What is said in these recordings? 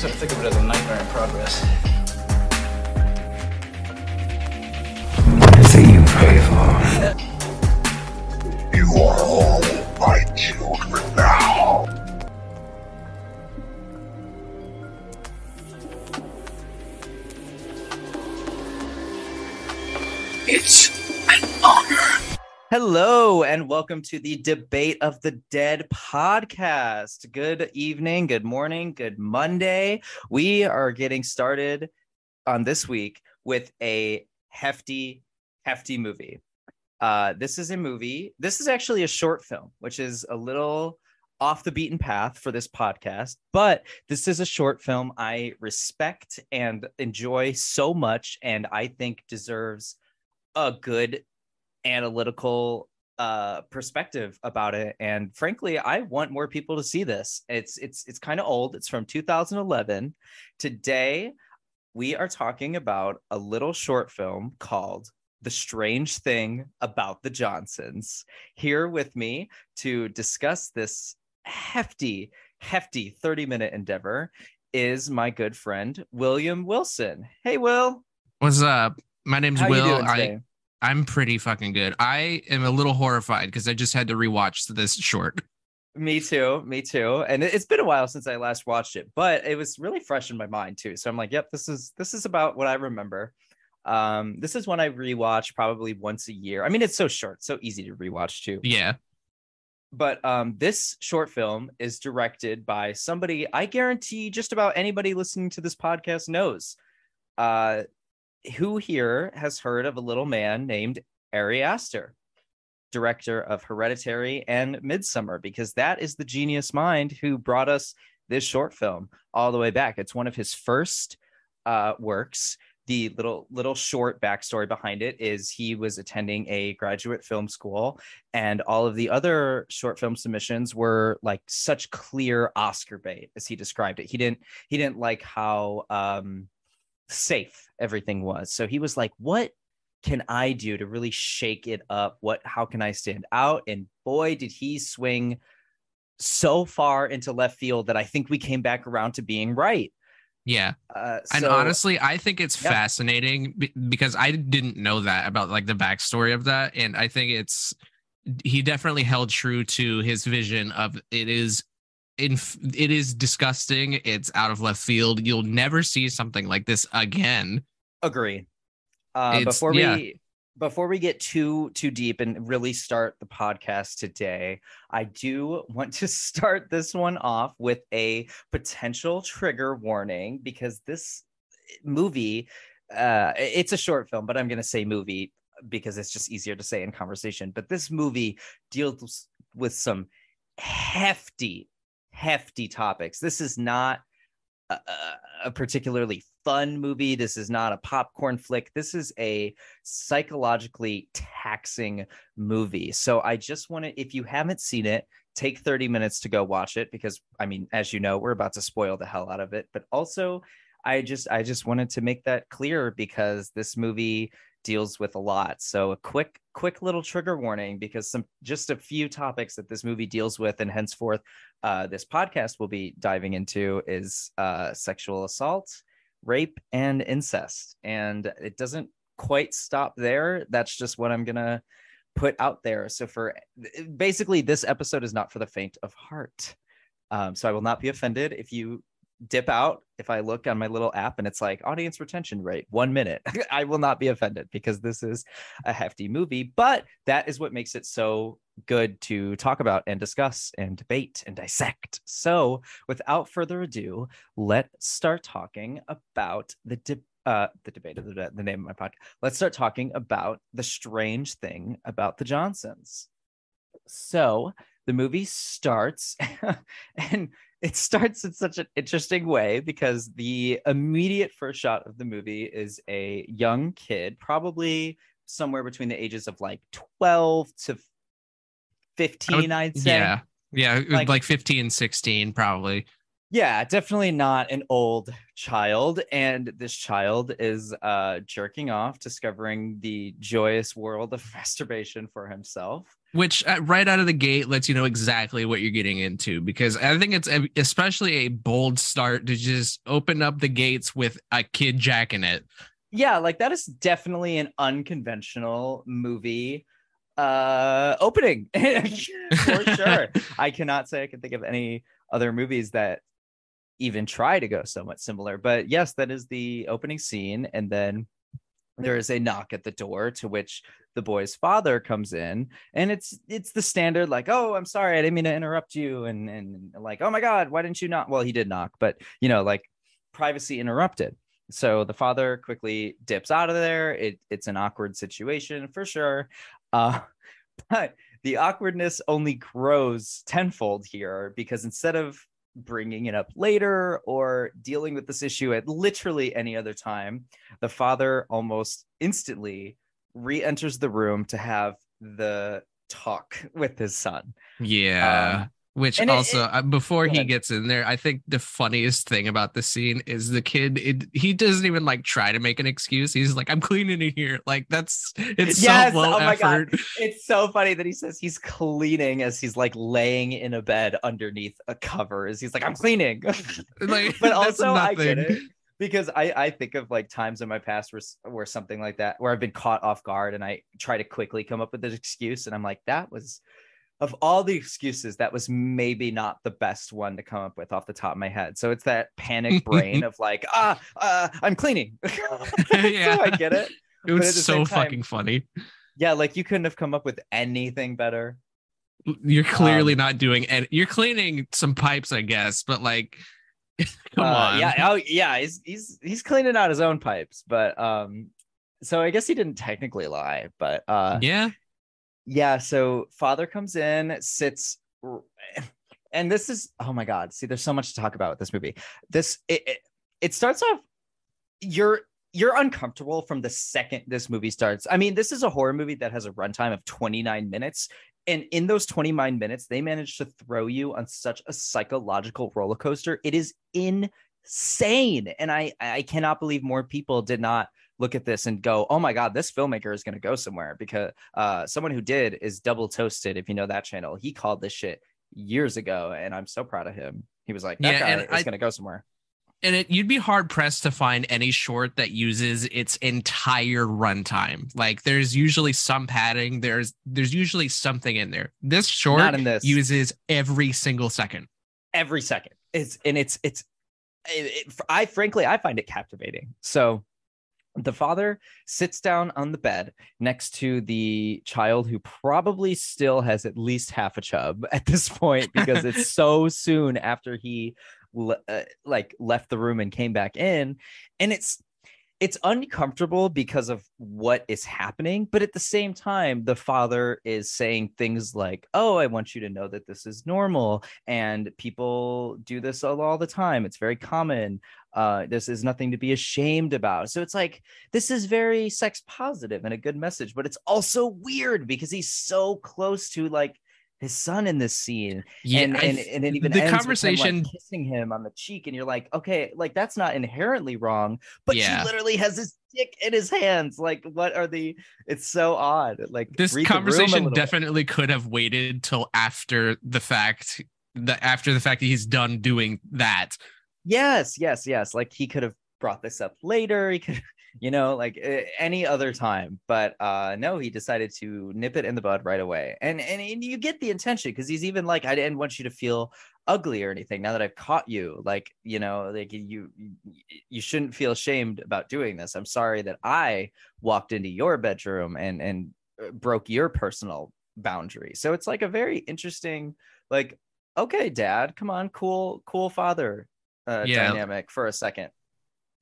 sort of think of it as a nightmare in progress. Anything you pray for. You are all Hello, and welcome to the Debate of the Dead podcast. Good evening, good morning, good Monday. We are getting started on this week with a hefty, hefty movie. Uh, this is a movie. This is actually a short film, which is a little off the beaten path for this podcast, but this is a short film I respect and enjoy so much, and I think deserves a good analytical uh perspective about it. And frankly i want more people to see this. It's it's it's kind of old. It's from 2011 today we are talking about a little short film called the strange thing about the johnsons. Here with me to discuss this hefty hefty 30 minute endeavor is my good friend william willson. Hey will. What's up? My name's how Will. I? I'm pretty fucking good. I am a little horrified because I just had to rewatch this short. Me too. Me too. And it- it's been a while since I last watched it, but it was really fresh in my mind too. So I'm like, yep, this is this is about what I remember. Um, this is one I rewatch probably once a year. I mean, it's so short, so easy to rewatch too. Yeah. But um, this short film is directed by somebody I guarantee just about anybody listening to this podcast knows. Uh, who here has heard of a little man named Ari Aster? director of Hereditary and Midsommar, because that is the genius mind who brought us this short film all the way back. It's one of his first uh, works. The little little short backstory behind it is he was attending a graduate film school, and all of the other short film submissions were like such clear Oscar bait, as he described it. He didn't he didn't like how um, safe everything was, so he was like, "What can I do to really shake it up? What how can I stand out? And boy, did he swing so far into left field that I think we came back around to being right. Yeah. Uh, And honestly, I think it's Yeah. fascinating because I didn't know that about like the backstory of that. And I think it's, he definitely held true to his vision of it is. In, it is disgusting. It's out of left field. You'll never see something like this again. agree. Uh, before yeah. we before we get too too deep and really start the podcast today, I do want to start this one off with a potential trigger warning because this movie uh it's a short film, but I'm going to say movie because it's just easier to say in conversation, but this movie deals with some hefty hefty topics. This is not a, a- particularly fun movie. This is not a popcorn flick. This is a psychologically taxing movie. So I just want to, if you haven't seen it, take 30 minutes to go watch it because I mean, as you know, we're about to spoil the hell out of it. But also, I just I just wanted to make that clear because this movie deals with a lot. So a quick quick little trigger warning because some just a few topics that this movie deals with and henceforth uh, this podcast will be diving into is uh, sexual assault, rape, and incest. And it doesn't quite stop there. That's just what I'm gonna put out there. So for basically, this episode is not for the faint of heart. Um, so I will not be offended if you dip out if I look on my little app and it's like audience retention rate one minute. I will not be offended because this is a hefty movie, but that is what makes it so good to talk about and discuss and debate and dissect. So, without further ado, let's start talking about the de- uh, the debate of the, the name of my podcast. Let's start talking about the strange thing about the Johnsons. So, the movie starts and it starts in such an interesting way because the immediate first shot of the movie is a young kid, probably somewhere between the ages of like 12 to 15, I'd say. Yeah. Yeah. Like- Like, 15, 16, probably. Yeah, definitely not an old child. And this child is uh, jerking off, discovering the joyous world of masturbation for himself. Which uh, right out of the gate lets you know exactly what you're getting into because i think it's especially a bold start to just open up the gates with a kid jacking it Yeah, like that is definitely an unconventional movie uh opening for sure. I cannot say I can think of any other movies that even try to go somewhat similar. But yes, that is the opening scene. And then there is a knock at the door to which the boy's father comes in and it's it's the standard like oh i'm sorry i didn't mean to interrupt you and and like oh my god why didn't you knock? Well he did knock but you know like privacy interrupted. So the father quickly dips out of there. It, it's an awkward situation for sure. Uh but the awkwardness only grows tenfold here because instead of bringing it up later or dealing with this issue at literally any other time, the father almost instantly re enters the room to have the talk with his son. yeah Um, which and it- also uh, before he gets in there i think the funniest thing about the scene is the kid it, he doesn't even like try to make an excuse he's like i'm cleaning in here like that's it's Yes, so low oh my God. effort It's so funny that he says he's cleaning as he's like laying in a bed underneath a cover. As he's like, I'm cleaning. like but also I get it because I I think of like times in my past where where something like that where I've been caught off guard and I try to quickly come up with an excuse and I'm like that was of all the excuses that was maybe not the best one to come up with off the top of my head. So it's that panic brain of like ah uh, I'm cleaning. Yeah. so I get it. it was so time- fucking funny Yeah, like you couldn't have come up with anything better. You're clearly Um, not doing and you're cleaning some pipes, I guess, but like come Uh, on. Yeah, oh yeah, he's he's he's cleaning out his own pipes, but um so I guess he didn't technically lie, but uh yeah. Yeah, so father comes in, sits and this is oh my god, see there's so much to talk about with this movie. This it it, it starts off you're you're uncomfortable from the second this movie starts. I mean, this is a horror movie that has a runtime of 29 minutes. And in those 29 minutes, they managed to throw you on such a psychological roller coaster. It is insane. And I I cannot believe more people did not look at this and go, oh my God, this filmmaker is going to go somewhere because uh, someone who did is Double Toasted. If you know that channel, he called this shit years ago. And I'm so proud of him. He was like, that Yeah, guy is going to go somewhere. And it you'd be hard pressed to find any short that uses its entire runtime. Like there's usually some padding, there's there's usually something in there. This short Not in this. uses every single second. every second. It's and it's it's it, it- I frankly I find it captivating. So the father sits down on the bed next to the child who probably still has at least half a chub at this point because it's so soon after he le- uh, like left the room and came back in. And it's it's uncomfortable because of what is happening but at the same time the father is saying things like oh i want you to know that this is normal and people do this all, all the time. It's very common. Uh this is nothing to be ashamed about. So it's like this is very sex positive and a good message but it's also weird because he's so close to like his son in this scene and, I and, and it even the ends with him, conversation like, kissing him on the cheek and you're like okay like that's not inherently wrong but Yeah. she literally has his dick in his hands like what are the it's so odd like this read the room a conversation little bit. definitely could have waited till after the fact the after the fact that he's done doing that. Yes, yes, yes. Like he could have brought this up later. He could, you know, like uh, any other time. But uh no, he decided to nip it in the bud right away. And and, and you get the intention because he's even like, I didn't want you to feel ugly or anything. Now that I've caught you, like you know, like you you shouldn't feel ashamed about doing this. I'm sorry that I walked into your bedroom and and uh, broke your personal boundary. So it's like a very interesting, like, okay, dad, come on, cool, cool father uh, Yeah. dynamic for a second.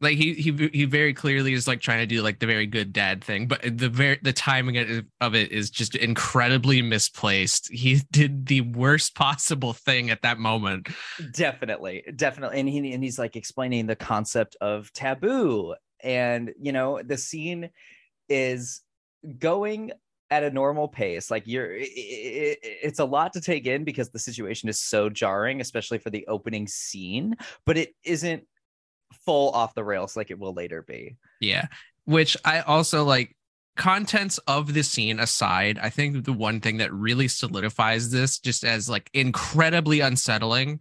Like he he he very clearly is like trying to do like the very good dad thing, but the very the timing of- it is just incredibly misplaced. He did the worst possible thing at that moment. Definitely, definitely, and he and he's like explaining the concept of taboo, and you know the scene is going at a normal pace like you're i i it's a lot to take in because the situation is so jarring especially for the opening scene but it isn't full off the rails like it will later be Yeah. Which I also like contents of the scene aside, I think the one thing that really solidifies this just as like incredibly unsettling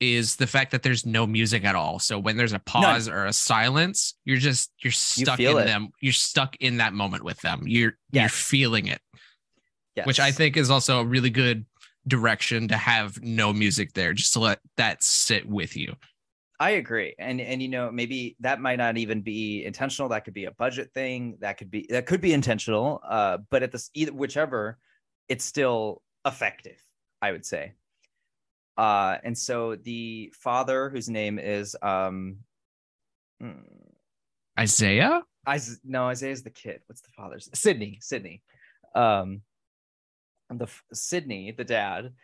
is the fact that there's no music at all. So when there's a pause or a silence, you're just you're stuck feel in it. them. You're stuck in that moment with them. You're you're feeling it, yes. which I think is also a really good direction to have no music there just to let that sit with you. I agree. And and you know, maybe that might not even be intentional. That could be a budget thing. That could be that could be intentional. Uh, but at this either whichever, it's still effective, I would say. Uh, and so the father, whose name is um hmm, Isaiah? Is no, Isaiah's the kid. What's the father's Sydney? Sydney. Um the Sydney, the dad,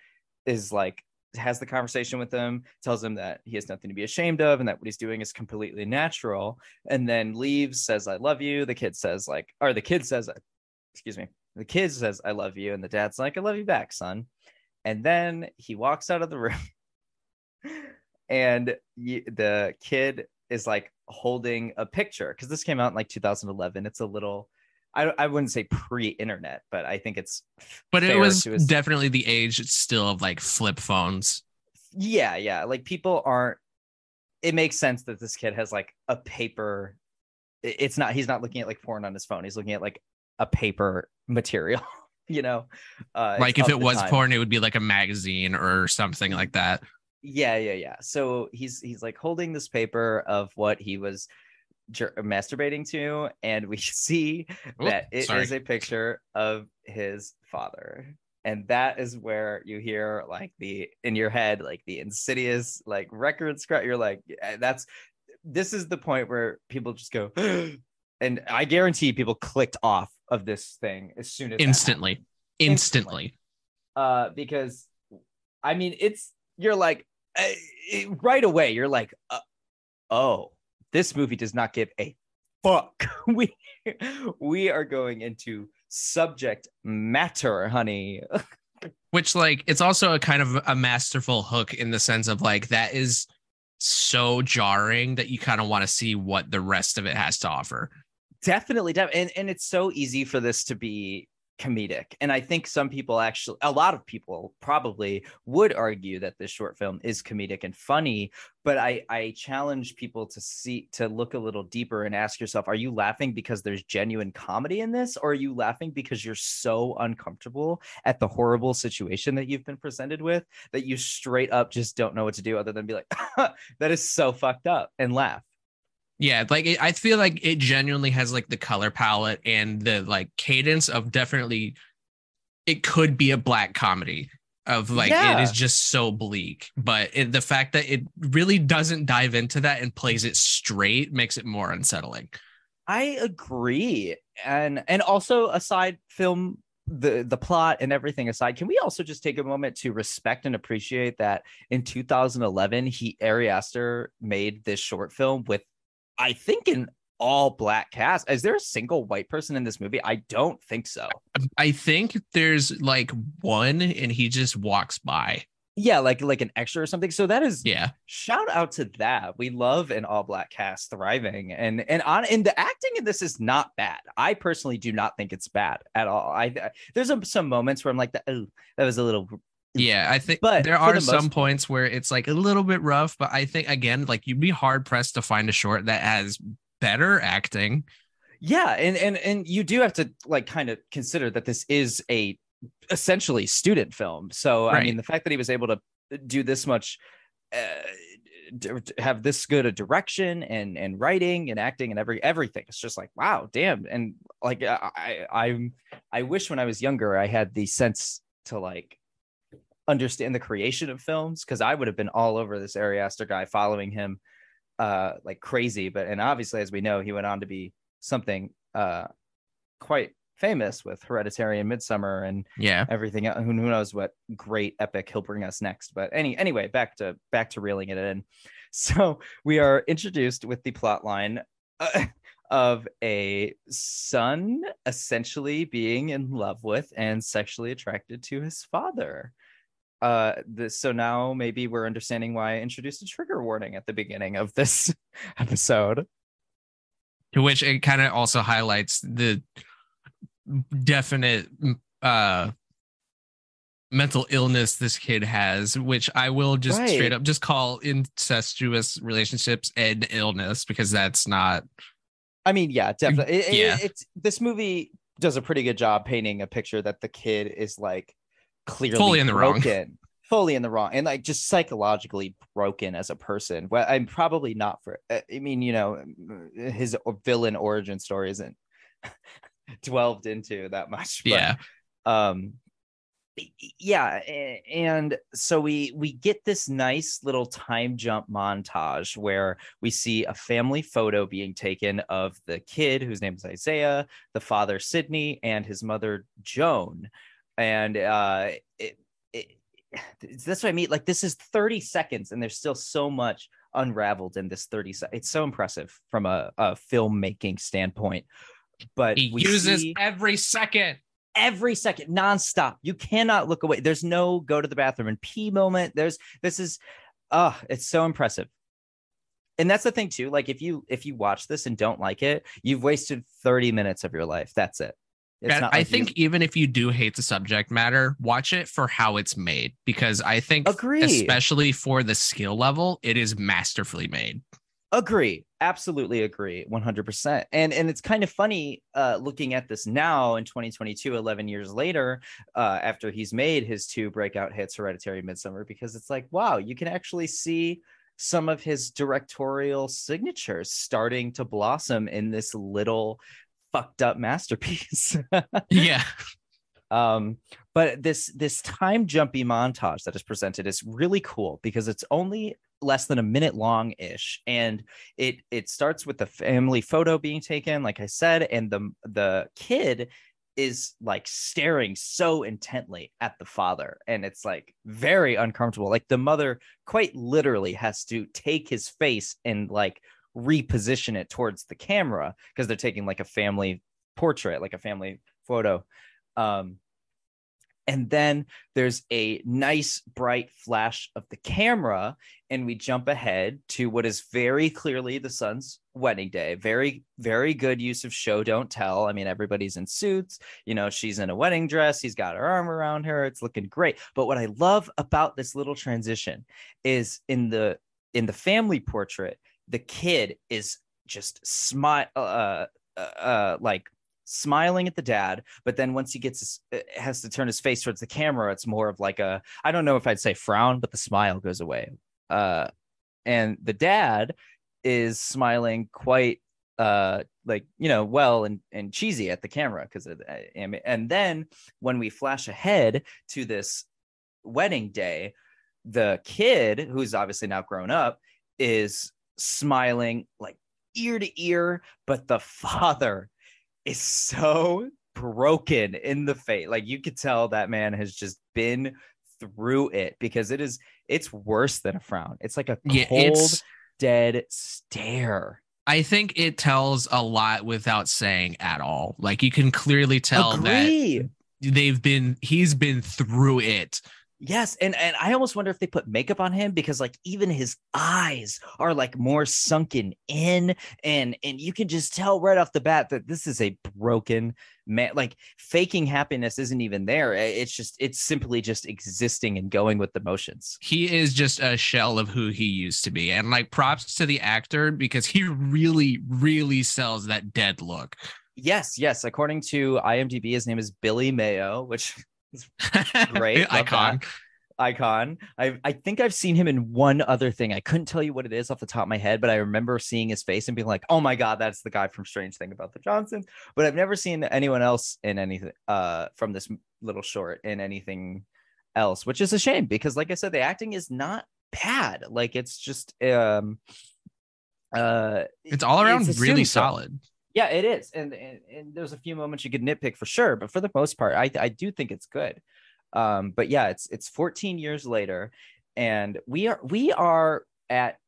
is like has the conversation with him, tells him that he has nothing to be ashamed of and that what he's doing is completely natural, and then leaves, says, I love you. The kid says, like, or the kid says, excuse me, the kid says, I love you, and the dad's like, I love you back, son. And then he walks out of the room, and the kid is like holding a picture because this came out in like 2011. It's a little, I, I wouldn't say pre-internet, but I think it's But it was definitely the age still of like flip phones. yeah yeah like people aren't it makes sense that this kid has like a paper it's not he's not looking at like porn on his phone he's looking at like a paper material you know uh like if it was time. porn, it would be like a magazine or something like that. yeah yeah yeah so he's he's like holding this paper of what he was jer- masturbating to and we see Oh, that it is sorry. a picture of his father and that is where you hear like the in your head like the insidious like record scratch you're like eh, that's this is the point where people just go and i guarantee people clicked off of this thing as soon as happened Instantly. Instantly. uh because i mean it's you're like uh, it- right away you're like uh, oh this movie does not give a fuck we we are going into subject matter honey Which like it's also a kind of a masterful hook in the sense of like that is so jarring that you kind of want to see what the rest of it has to offer. definitely def- and and it's so easy for this to be comedic. And i think some people actually a lot of people probably would argue that this short film is comedic and funny but i i challenge people to see to look a little deeper and ask yourself are you laughing because there's genuine comedy in this or are you laughing because you're so uncomfortable at the horrible situation that you've been presented with that you straight up just don't know what to do other than be like that is so fucked up and laugh Yeah, like it, I feel like it genuinely has like the color palette and the like cadence of definitely it could be a black comedy of like Yeah. it is just so bleak, but it, the fact that it really doesn't dive into that and plays it straight makes it more unsettling. I agree. And and also aside film the the plot and everything aside, can we also just take a moment to respect and appreciate that in 2011 he Ari Aster made this short film with I think an all black cast. Is there a single white person in this movie? I don't think so. I think there's like one and he just walks by. Yeah, like like an extra or something. So that is Yeah. shout out to that. We love an all black cast thriving, and and on and the acting in this is not bad. I personally do not think it's bad at all. I there's some some moments where I'm like, oh, that was a little. Yeah, I think But there are the some most- points where it's like a little bit rough, but I think again, like you'd be hard pressed to find a short that has better acting. Yeah, and and and you do have to like kind of consider that this is a essentially student film. So I mean, the fact that he was able to do this much. Uh, d- have this good a direction and and writing and acting and every everything it's just like wow damn and like i I- i'm i wish when i was younger i had the sense to like understand the creation of films because i would have been all over this Ari Aster guy following him uh like crazy but and obviously as we know he went on to be something uh quite famous with hereditary and midsommar and Yeah. everything. Who, who knows what great epic he'll bring us next. But any anyway, back to back to reeling it in. So we are introduced with the plot line. Uh, of a son essentially being in love with and sexually attracted to his father. Uh, this, so now maybe we're understanding why I introduced a trigger warning at the beginning of this episode. To which it kind of also highlights the definite uh mental illness this kid has, which I will just Right. straight up just call incestuous relationships an illness because that's not I mean, yeah, definitely. It- it- Yeah. it's this movie does a pretty good job painting a picture that the kid is like clearly Fully in the wrong. fully in the wrong, and like just psychologically broken as a person. Well, I'm probably not for. uh, I mean, you know, his villain origin story isn't delved into that much. But, yeah. um yeah and so we we get this nice little time jump montage where we see a family photo being taken of the kid whose name is isaiah the father sydney and his mother joan and uh it, it that's what i mean like this is 30 seconds and there's still so much unraveled in this 30 seconds it's so impressive from a, a filmmaking standpoint but He we uses every second. every second nonstop. You cannot look away. There's no go to the bathroom and pee moment. There's this is uh it's so impressive. And that's the thing too. Like if you if you watch this and don't like it, you've wasted 30 minutes of your life. That's it. Not I like you- think even if you do hate the subject matter, watch it for how it's made because I think Agree. especially for the skill level, it is masterfully made. agree absolutely agree 100% and and it's kind of funny uh looking at this now in 2022 11 years later uh after he's made his two breakout hits hereditary midsommar because it's like wow you can actually see some of his directorial signatures starting to blossom in this little fucked up masterpiece Yeah. um but this this time jumpy montage that is presented is really cool because it's only less than a minute long ish and it it starts with the family photo being taken like i said and the the kid is like staring so intently at the father and it's like very uncomfortable like the mother quite literally has to take his face and like reposition it towards the camera because they're taking like a family portrait like a family photo. Um and then there's a nice bright flash of the camera and we jump ahead to what is very clearly the son's wedding day. Very very good use of show don't tell. I mean everybody's in suits you know she's in a wedding dress he's got her arm around her it's looking great. But what i love about this little transition is in the in the family portrait the kid is just smile uh, uh uh like smiling at the dad but then once he gets his, uh, has to turn his face towards the camera it's more of like a i don't know if i'd say frown but the smile goes away. Uh and the dad is smiling quite uh like you know well and and cheesy at the camera because and, and then when we flash ahead to this wedding day the kid who's obviously now grown up is smiling like ear to ear but the father is so broken in the face like you could tell that man has just been through it because it is it's worse than a frown it's like a Yeah, cold dead stare I think it tells a lot without saying at all. Like you can clearly tell Agree. that they've been he's been through it. Yes, and and I almost wonder if they put makeup on him because like even his eyes are like more sunken in, and and you can just tell right off the bat that this is a broken man. Like faking happiness isn't even there. It's just it's simply just existing and going with the motions. He is just a shell of who he used to be. And like props to the actor because he really, really sells that dead look. Yes, yes. According to IMDb, his name is Billy Mayo, which Great, Icon. that. icon. I I think I've seen him in one other thing. I couldn't tell you what it is off the top of my head, but I remember seeing his face and being like, "Oh my god, that's the guy from Strange Thing About the Johnsons." But I've never seen anyone else in anything uh from this little short in anything else, which is a shame because, like I said, the acting is not bad. Like it's just um uh It's all around it's really solid. Yeah, it is, and, and and there's a few moments you could nitpick for sure, but for the most part, I I do think it's good. Um, but yeah, it's it's 14 years later, and we are we are at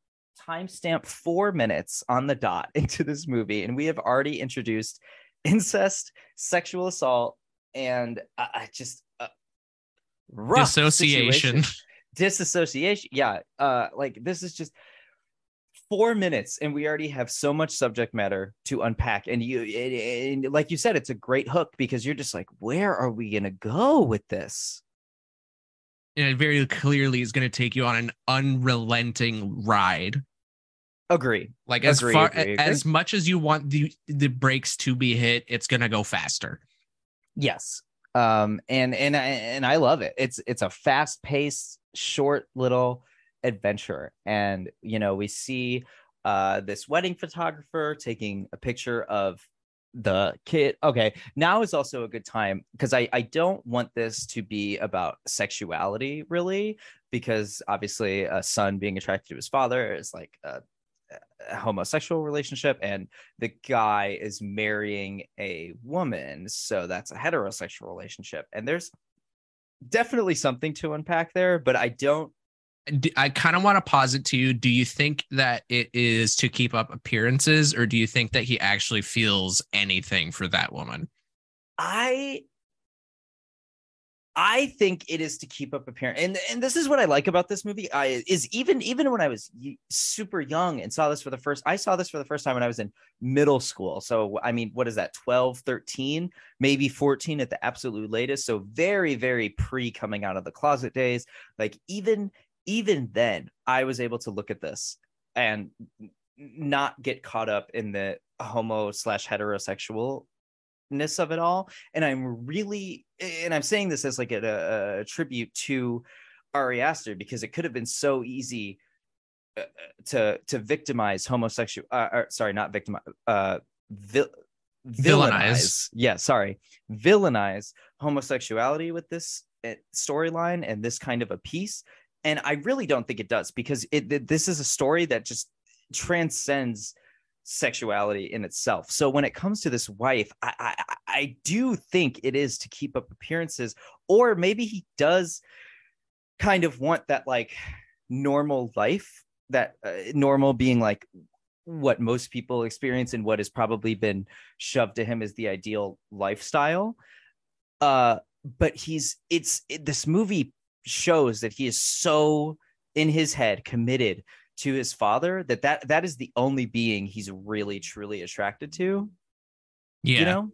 timestamp four minutes on the dot into this movie, and we have already introduced incest, sexual assault, and I I just uh, Dissociation. situation. disassociation. Yeah, uh, like this is just four minutes, and we already have so much subject matter to unpack. And you, and, like you said, it's a great hook because you're just like, where are we gonna go with this? And it very clearly is going to take you on an unrelenting ride. Agree. Like as Agree, far agree, agree. as much as you want the the brakes to be hit, it's going to go faster. Yes. Um, and and I and I love it. It's it's a fast paced, short little adventure. And you know, we see uh this wedding photographer taking a picture of the kid. Okay, now is also a good time because I I don't want this to be about sexuality really, because obviously a son being attracted to his father is like a, a homosexual relationship and the guy is marrying a woman so that's a heterosexual relationship and there's definitely something to unpack there but i don't I kind of want to posit to you do you think that it is to keep up appearances or do you think that he actually feels anything for that woman? i i think it is to keep up appearance and and this is what i like about this movie i is even even when i was super young and saw this for the first i saw this for the first time when i was in middle school so i mean what is that 12 13 maybe 14 at the absolute latest so very very pre coming out of the closet days like even even then i was able to look at this and not get caught up in the homo slash heterosexualness of it all. And i'm really and i'm saying this as like a, a tribute to ari aster because it could have been so easy uh, to to victimize homosexual uh, or, sorry not victimize uh vil- Villainize. villainize. Yeah sorry. Villainize homosexuality with this uh, storyline and this kind of a piece and i really don't think it does because it this is a story that just transcends sexuality in itself. So when it comes to this wife, I, I I do think it is to keep up appearances, or maybe he does kind of want that like normal life, that uh, normal being like what most people experience and what has probably been shoved to him as the ideal lifestyle. Uh, but he's it's it, this movie shows that he is so in his head committed to his father that that that is the only being he's really truly attracted to Yeah. you know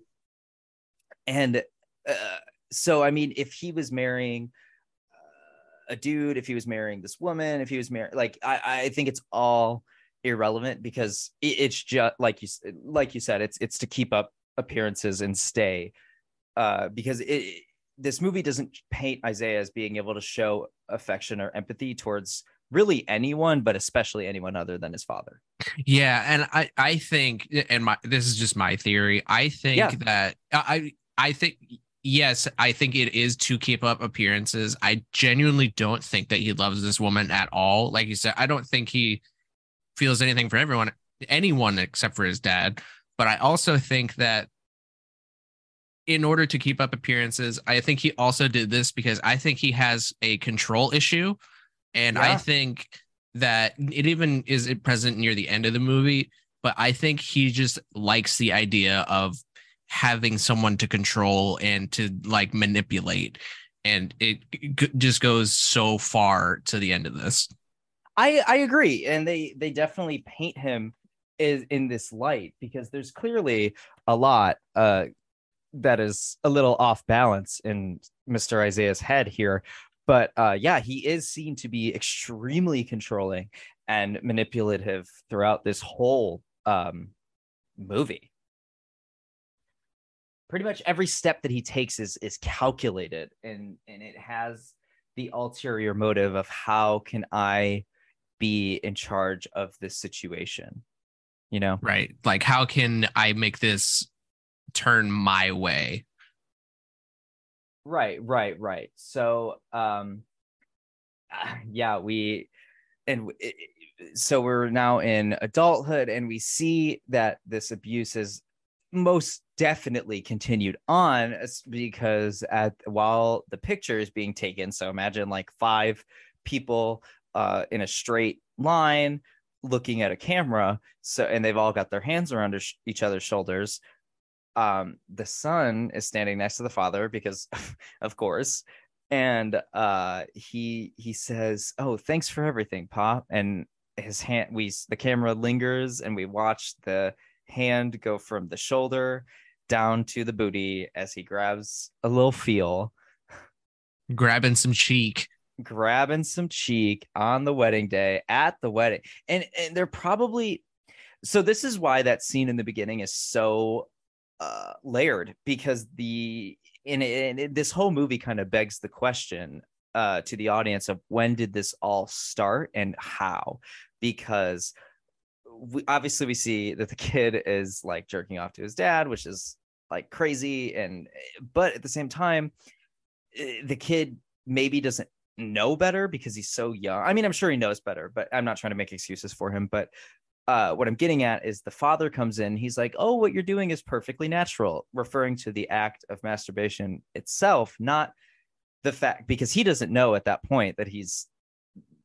and uh, so i mean if he was marrying uh, a dude if he was marrying this woman if he was married like i i think it's all irrelevant because it, it's just like you like you said it's it's to keep up appearances and stay uh because it this movie doesn't paint isaiah as being able to show affection or empathy towards really anyone but especially anyone other than his father Yeah, and I I think and my this is just my theory. I think Yeah. that I I think yes, I think it is to keep up appearances. I genuinely don't think that he loves this woman at all. Like you said, I don't think he feels anything for everyone anyone except for his dad, but I also think that in order to keep up appearances, I think he also did this because I think he has a control issue. And I think that it even is present near the end of the movie but i think he just likes the idea of having someone to control and to like manipulate. And it g- just goes so far to the end of this. I I agree, and they they definitely paint him is in this light because there's clearly a lot uh that is a little off balance in Mr. Isaiah's head here. But uh yeah, he is seen to be extremely controlling and manipulative throughout this whole um movie. Pretty much every step that he takes is is calculated and and it has the ulterior motive of how can I be in charge of this situation you know right like how can i make this turn my way. Right right right. So um yeah we and so we're now in adulthood and we see that this abuse is most definitely continued on because at while the picture is being taken so imagine like five people uh in a straight line looking at a camera so and they've all got their hands around each other's shoulders um the son is standing next to the father because of course and uh he he says oh thanks for everything pop and his hand we the camera lingers and we watch the hand go from the shoulder down to the booty as he grabs a little feel Grabbing some cheek. grabbing some cheek on the wedding day at the wedding and and they're probably so this is why that scene in the beginning is so uh layered because the in, in this whole movie kind of begs the question uh to the audience of when did this all start and how because we, obviously we see that the kid is like jerking off to his dad which is like crazy and but at the same time eh, the kid maybe doesn't know better because he's so young. I mean, I'm sure he knows better, but I'm not trying to make excuses for him. But uh, what I'm getting at is the father comes in. He's like, "Oh, what you're doing is perfectly natural," referring to the act of masturbation itself, not the fact because he doesn't know at that point that he's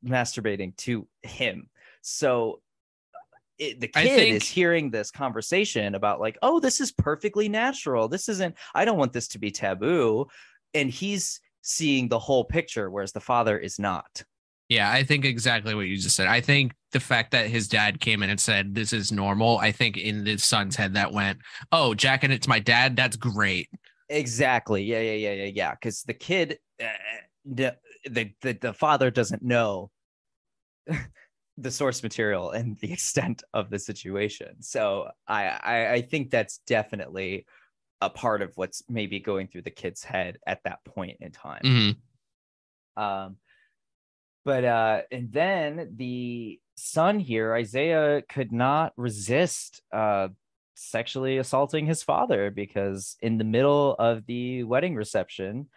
masturbating to him. So it, the kid think- is hearing this conversation about like, "Oh, this is perfectly natural. This isn't. I don't want this to be taboo," and he's seeing the whole picture, whereas the father is not. Yeah, I think exactly what you just said. I think the fact that his dad came in and said this is normal, I think in the son's head that went, "Oh, Jack and it's my dad, that's great." Exactly. Yeah, yeah, yeah, yeah, yeah. Because the kid, uh, the, the the the father doesn't know the source material and the extent of the situation. So I, I I think that's definitely a part of what's maybe going through the kid's head at that point in time. Mhm. Um, but uh, and then the son here, Isaiah, could not resist uh sexually assaulting his father because in the middle of the wedding reception,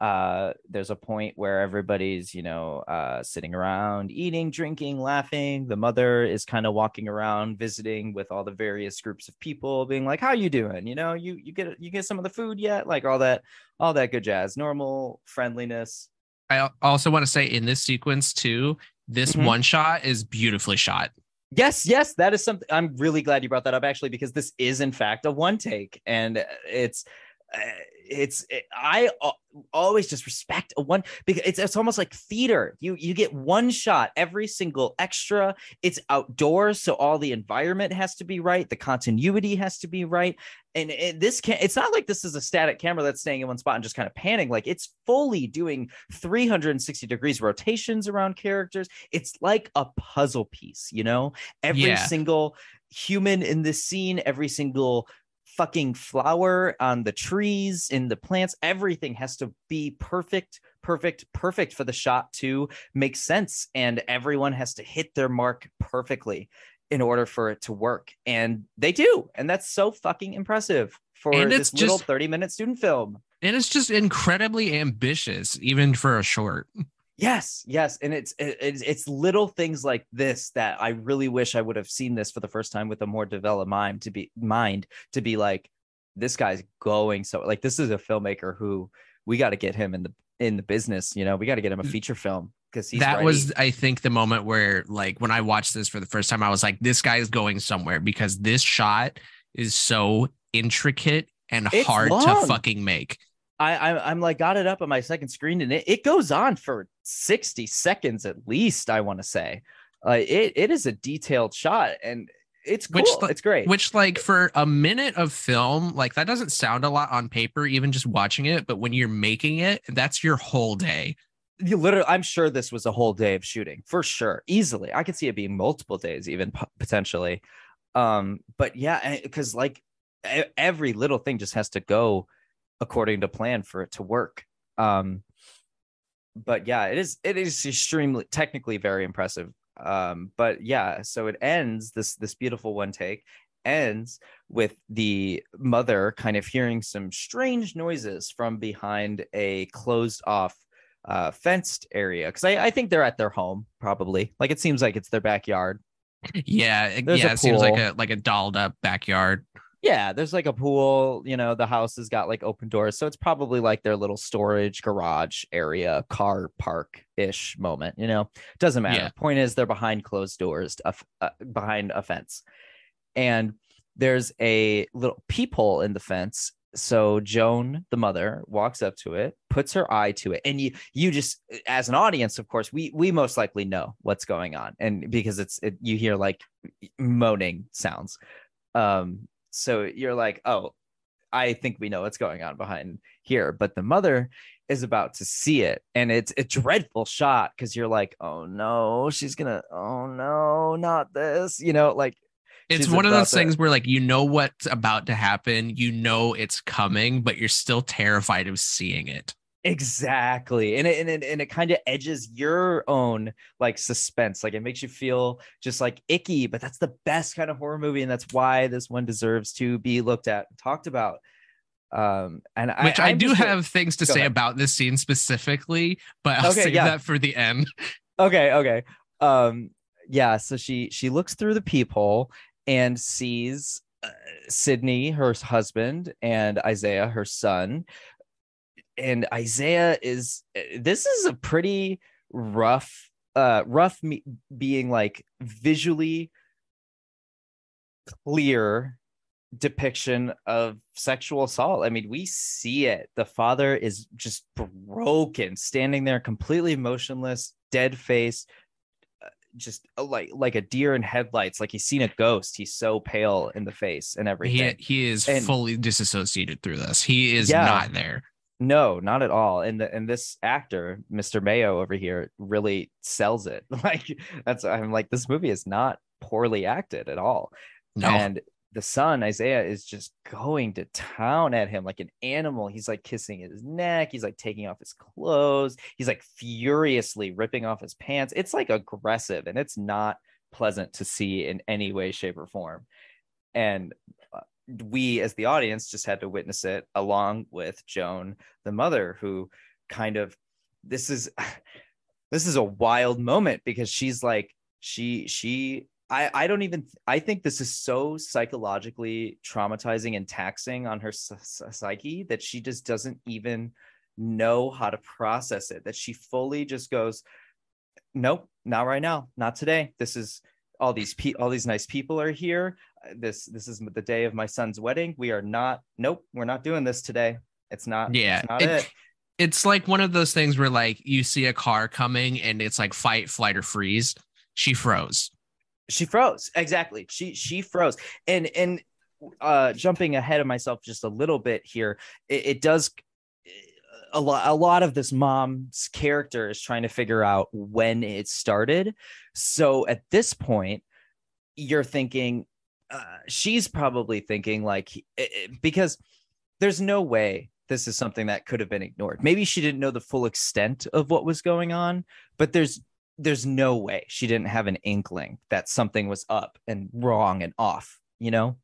uh, there's a point where everybody's you know uh sitting around eating, drinking, laughing. The mother is kind of walking around visiting with all the various groups of people, being like, "How you doing? You know, you you get you get some of the food yet? Like all that, all that good jazz, normal friendliness." I also want to say in this sequence too, this Mhm. one shot is beautifully shot. Yes, yes, that is something. I'm really glad you brought that up actually because this is in fact a one take, and it's Eh, it's it, I al- always just respect a one because it's it's almost like theater. You you get one shot every single extra. It's outdoors, so all the environment has to be right. The continuity has to be right, and it, this can. It's not like this is a static camera that's staying in one spot and just kind of panning. Like it's fully doing 360 degrees rotations around characters. It's like a puzzle piece, you know. Every Yeah. single human in this scene, every single fucking flower on the trees, in the plants, everything has to be perfect, perfect, perfect for the shot to make sense. And everyone has to hit their mark perfectly in order for it to work. And they do. And that's so fucking impressive for And this it's little just- 30 minute student film. And it's just incredibly ambitious, even for a short. Yes, yes, and it's it's it's little things like this that I really wish I would have seen this for the first time with a more developed mind to be mind to be like this guy's going so like this is a filmmaker who we got to get him in the in the business, you know, we got to get him a mm. feature film because he's that ready. was, I think, the moment where, like, when I watched this for the first time, I was like, this guy is going somewhere because this shot is so intricate and It's hard to fucking make. I, I I'm like got it up on my second screen and it, it goes on for 60 seconds at least, I want to say. Uh, it it is a detailed shot and it's cool. Which, it's great. Which, like, for a minute of film, like, that doesn't sound a lot on paper, even just watching it. But when you're making it, that's your whole day. you literally i'm sure this was a whole day of shooting for sure easily i could see it being multiple days even potentially um but yeah because like every little thing just has to go according to plan for it to work. Um but yeah it is it is extremely technically very impressive. Um but yeah so it ends this this beautiful one take ends with the mother kind of hearing some strange noises from behind a closed off uh, fenced area. Because I, I think they're at their home probably. Like it seems like it's their backyard. Yeah, There's yeah, it seems like a like a dolled up backyard. Yeah, there's like a pool, you know, the house has got like open doors. So it's probably like their little storage garage area, car park ish moment, you know, doesn't matter. Yeah. Point is, they're behind closed doors, uh, uh, behind a fence. And there's a little peephole in the fence. So Joan, the mother, walks up to it, puts her eye to it, and you you just as an audience, of course, we we most likely know what's going on, and because it's it, you hear like moaning sounds, um, so you're like, oh, I think we know what's going on behind here, but the mother is about to see it, and it's a dreadful shot because you're like, oh no, she's gonna, oh no, not this, you know, like It's one of those to- things where like you know what's about to happen, you know it's coming, but you're still terrified of seeing it. Exactly. And it, and it, and it kind of edges your own like suspense. Like it makes you feel just like icky, but that's the best kind of horror movie. And that's why this one deserves to be looked at and talked about. Um, and Which I, I'm do have things to say ahead. about this scene specifically, but I'll Okay, save yeah. that for the end. okay okay um yeah so she she looks through the peephole and sees uh, sidney her husband and isaiah her son and isaiah is uh, this is a pretty rough uh rough me- being like visually clear depiction of sexual assault. I mean, we see it. The father is just broken, standing there completely motionless, dead face, uh, just uh, like like a deer in headlights, like he's seen a ghost. He's so pale in the face and He everything. he is And- fully disassociated through this. He is Yeah. not there. No, not at all. And the, and this actor, Mr. Mayo over here, really sells it. Like that's I'm like this movie is not poorly acted at all. No. And the son, Isaiah, is just going to town at him like an animal. He's like kissing his neck. He's like taking off his clothes. He's like furiously ripping off his pants. It's like aggressive and it's not pleasant to see in any way, shape, or form. And uh, we, as the audience, just had to witness it along with Joan, the mother, who kind of this is this is a wild moment because she's like she she I, I don't even I think this is so psychologically traumatizing and taxing on her psyche that she just doesn't even know how to process it that she fully just goes nope not right now not today. This is all these pe- all these nice people are here. Uh, this this is the day of my son's wedding. We are not nope we're not doing this today. It's not Yeah, it's not it- it, it's like one of those things where like you see a car coming and it's like fight, flight, or freeze. She froze. she froze. Exactly. She she froze. And and uh jumping ahead of myself just a little bit here it, it does a lot a lot of this mom's character is trying to figure out when it started. So at this point you're thinking uh, she's probably thinking like eh, eh, because there's no way this is something that could have been ignored. Maybe she didn't know the full extent of what was going on but there's there's no way she didn't have an inkling that something was up and wrong and off you know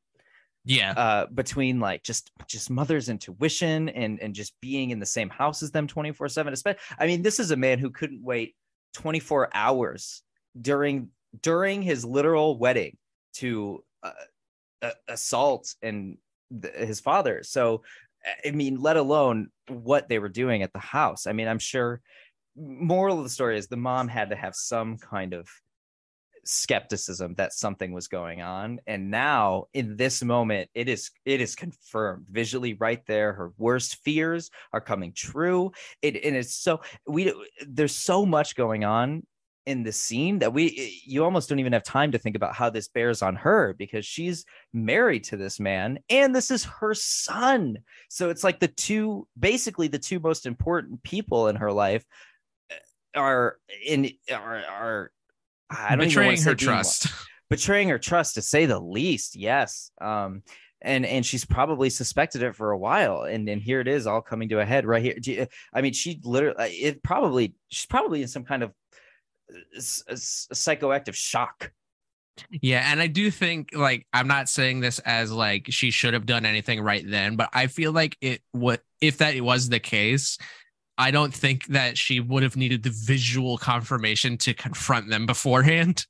Yeah. uh between like just just mother's intuition and and just being in the same house as them 24 7 i mean this is a man who couldn't wait 24 hours during during his literal wedding to uh, uh, assault and th- his father so i mean let alone what they were doing at the house i mean i'm sure moral of the story is the mom had to have some kind of skepticism that something was going on. And now in this moment it is it is confirmed. Visually right there her worst fears are coming true. It and it's so we there's so much going on in the scene that we you almost don't even have time to think about how this bears on her because she's married to this man and this is her son. So it's like the two basically the two most important people in her life uh, are in are are I don't Betraying want to say her trust. betraying her trust to say the least yes. Um and and she's probably suspected it for a while and and here it is all coming to a head right here. You- i mean she literally it probably she's probably in some kind of uh, s- psychoactive shock. Yeah, and I do think like I'm not saying this as like she should have done anything right then, but I feel like it what if that was the case, I don't think that she would have needed the visual confirmation to confront them beforehand.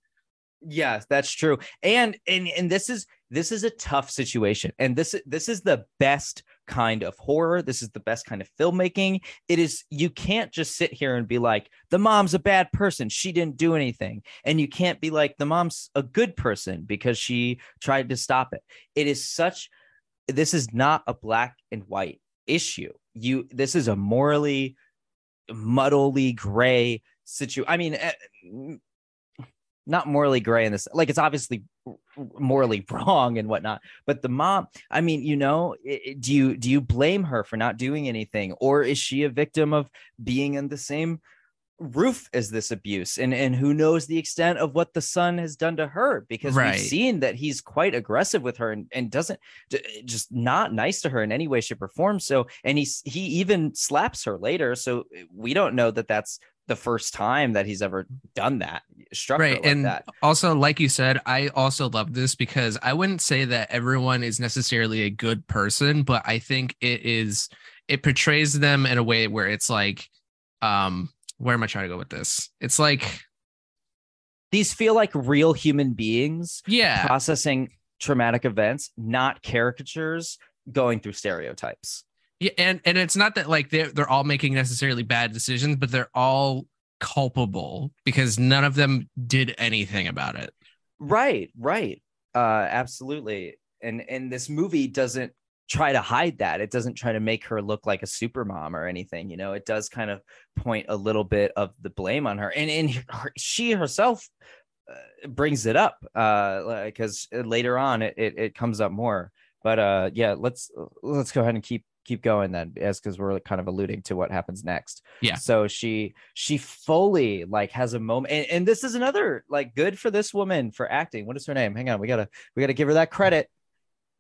Yes, that's true. And and and this is this is a tough situation. And this this is the best kind of horror. This is the best kind of filmmaking. It is you can't just sit here and be like the mom's a bad person. She didn't do anything. And you can't be like the mom's a good person because she tried to stop it. It is such this is not a black and white issue. You this is a morally muddly gray situation. I mean, eh, not morally gray in this like it's obviously morally wrong and whatnot but the mom i mean you know do you do you blame her for not doing anything or is she a victim of being in the same roof as this abuse and and who knows the extent of what the son has done to her because Right. we've seen that he's quite aggressive with her and, and doesn't just not nice to her in any way shape or form. So and he's he even slaps her later. So we don't know that that's the first time that he's ever done that struck right like and that. also like you said i also love this because i wouldn't say that everyone is necessarily a good person but i think it is it portrays them in a way where it's like um where am i trying to go with this it's like these feel like real human beings yeah processing traumatic events, not caricatures going through stereotypes. yeah and and it's not that like they're they're all making necessarily bad decisions but they're all culpable because none of them did anything about it Right, right. Uh absolutely. And and this movie doesn't try to hide that. It doesn't try to make her look like a super mom or anything, you know. It does kind of point a little bit of the blame on her. And and her, she herself uh, brings it up uh because later on it, it it comes up more. But uh yeah, let's let's go ahead and keep keep going then as because we're kind of alluding to what happens next Yeah. so she she fully like has a moment and, and this is another like good for this woman for acting what is her name hang on we gotta we gotta give her that credit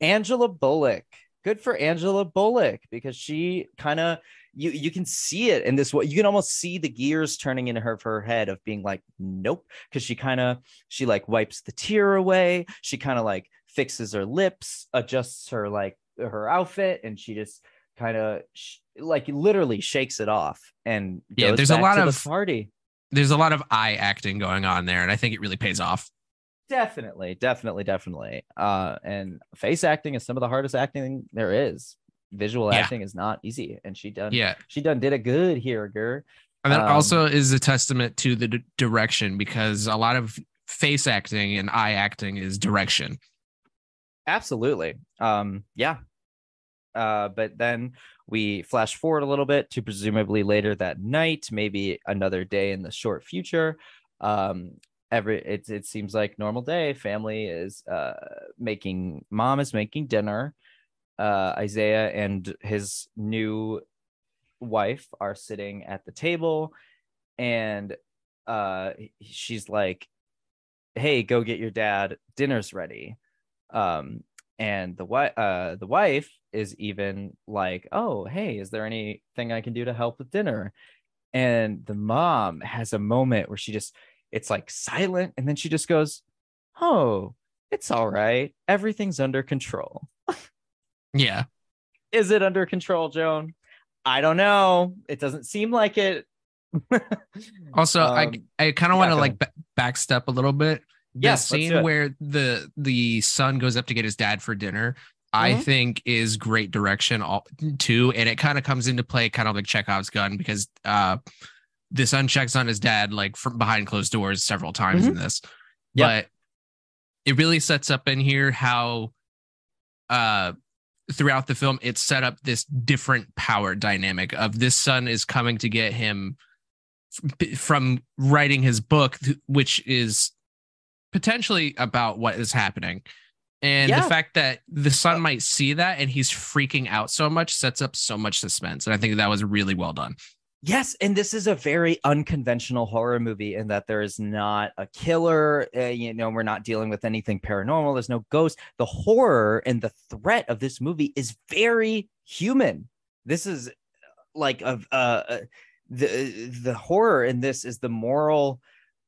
angela bullock good for angela bullock because she kind of you you can see it in this way you can almost see the gears turning in her her head of being like nope because she kind of she like wipes the tear away she kind of like fixes her lips adjusts her like her outfit and she just kind of sh- like literally shakes it off and Yeah, there's a lot to the of- party. there's a lot of eye acting going on there and i think it really pays off definitely definitely definitely uh and face acting is some of the hardest acting there is visual Yeah. acting is not easy and she done yeah she done did it good here girl And that Um, also is a testament to the d- direction because a lot of face acting and eye acting is direction. Absolutely. Um, yeah. Uh, but then we flash forward a little bit to presumably later that night, maybe another day in the short future. Um, every it it seems like normal day. Family is uh making mom is making dinner. Uh, Isaiah and his new wife are sitting at the table, and uh, she's like, "Hey, go get your dad. Dinner's ready." um and the wife uh the wife is even like oh hey is there anything i can do to help with dinner and the mom has a moment where she just it's like silent and then she just goes oh it's all right. Everything's under control. Yeah. is it under control joan? I don't know. It doesn't seem like it. Also, Um, I I kind of want to like ba- backstep a little bit. The Yes, scene where the the son goes up to get his dad for dinner, I Mhm. think is great direction all too, and it kind of comes into play, kind of like Chekhov's gun, because uh, the son checks on his dad like from behind closed doors several times in this, Mm-hmm. But it really sets up in here how uh throughout the film it's set up this different power dynamic of this son is coming to get him f- from writing his book which is potentially about what is happening and Yeah. the fact that the son might see that and he's freaking out so much sets up so much suspense and i think that was really well done Yes, and this is a very unconventional horror movie in that there is not a killer. Uh, you know, we're not dealing with anything paranormal. There's no ghost. The horror and the threat of this movie is very human. This is like of uh, uh, the the horror in this is the moral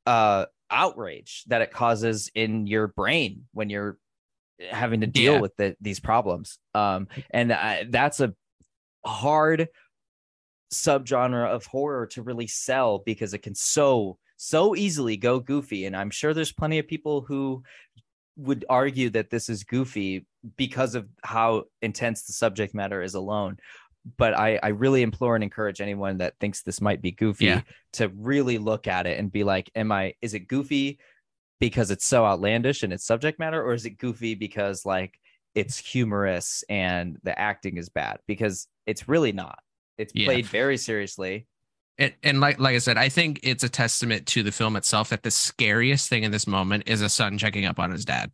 uh, outrage that it causes in your brain when you're having to deal Yeah. with the, these problems. Um, and I, that's a hard subgenre of horror to really sell because it can so so easily go goofy and i'm sure there's plenty of people who would argue that this is goofy because of how intense the subject matter is alone but I, I really implore and encourage anyone that thinks this might be goofy Yeah. to really look at it and be like, am I is it goofy because it's so outlandish in its subject matter, or is it goofy because like it's humorous and the acting is bad? Because it's really not. It's Yeah. played very seriously. And, and like like I said, I think it's a testament to the film itself that the scariest thing in this moment is a son checking up on his dad.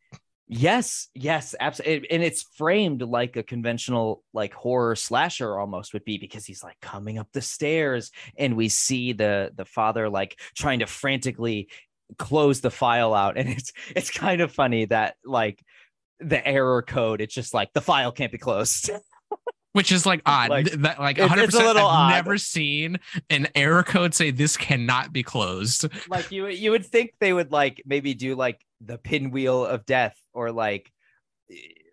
Yes, yes, absolutely. And it's framed like a conventional like horror slasher almost would be because he's like coming up the stairs and we see the the father like trying to frantically close the file out and it's it's kind of funny that like the error code it's just like the file can't be closed. Which is like odd. Like, that like 100. percent I've odd. never seen an error code say this cannot be closed. like you you would think they would like maybe do like the pinwheel of death or like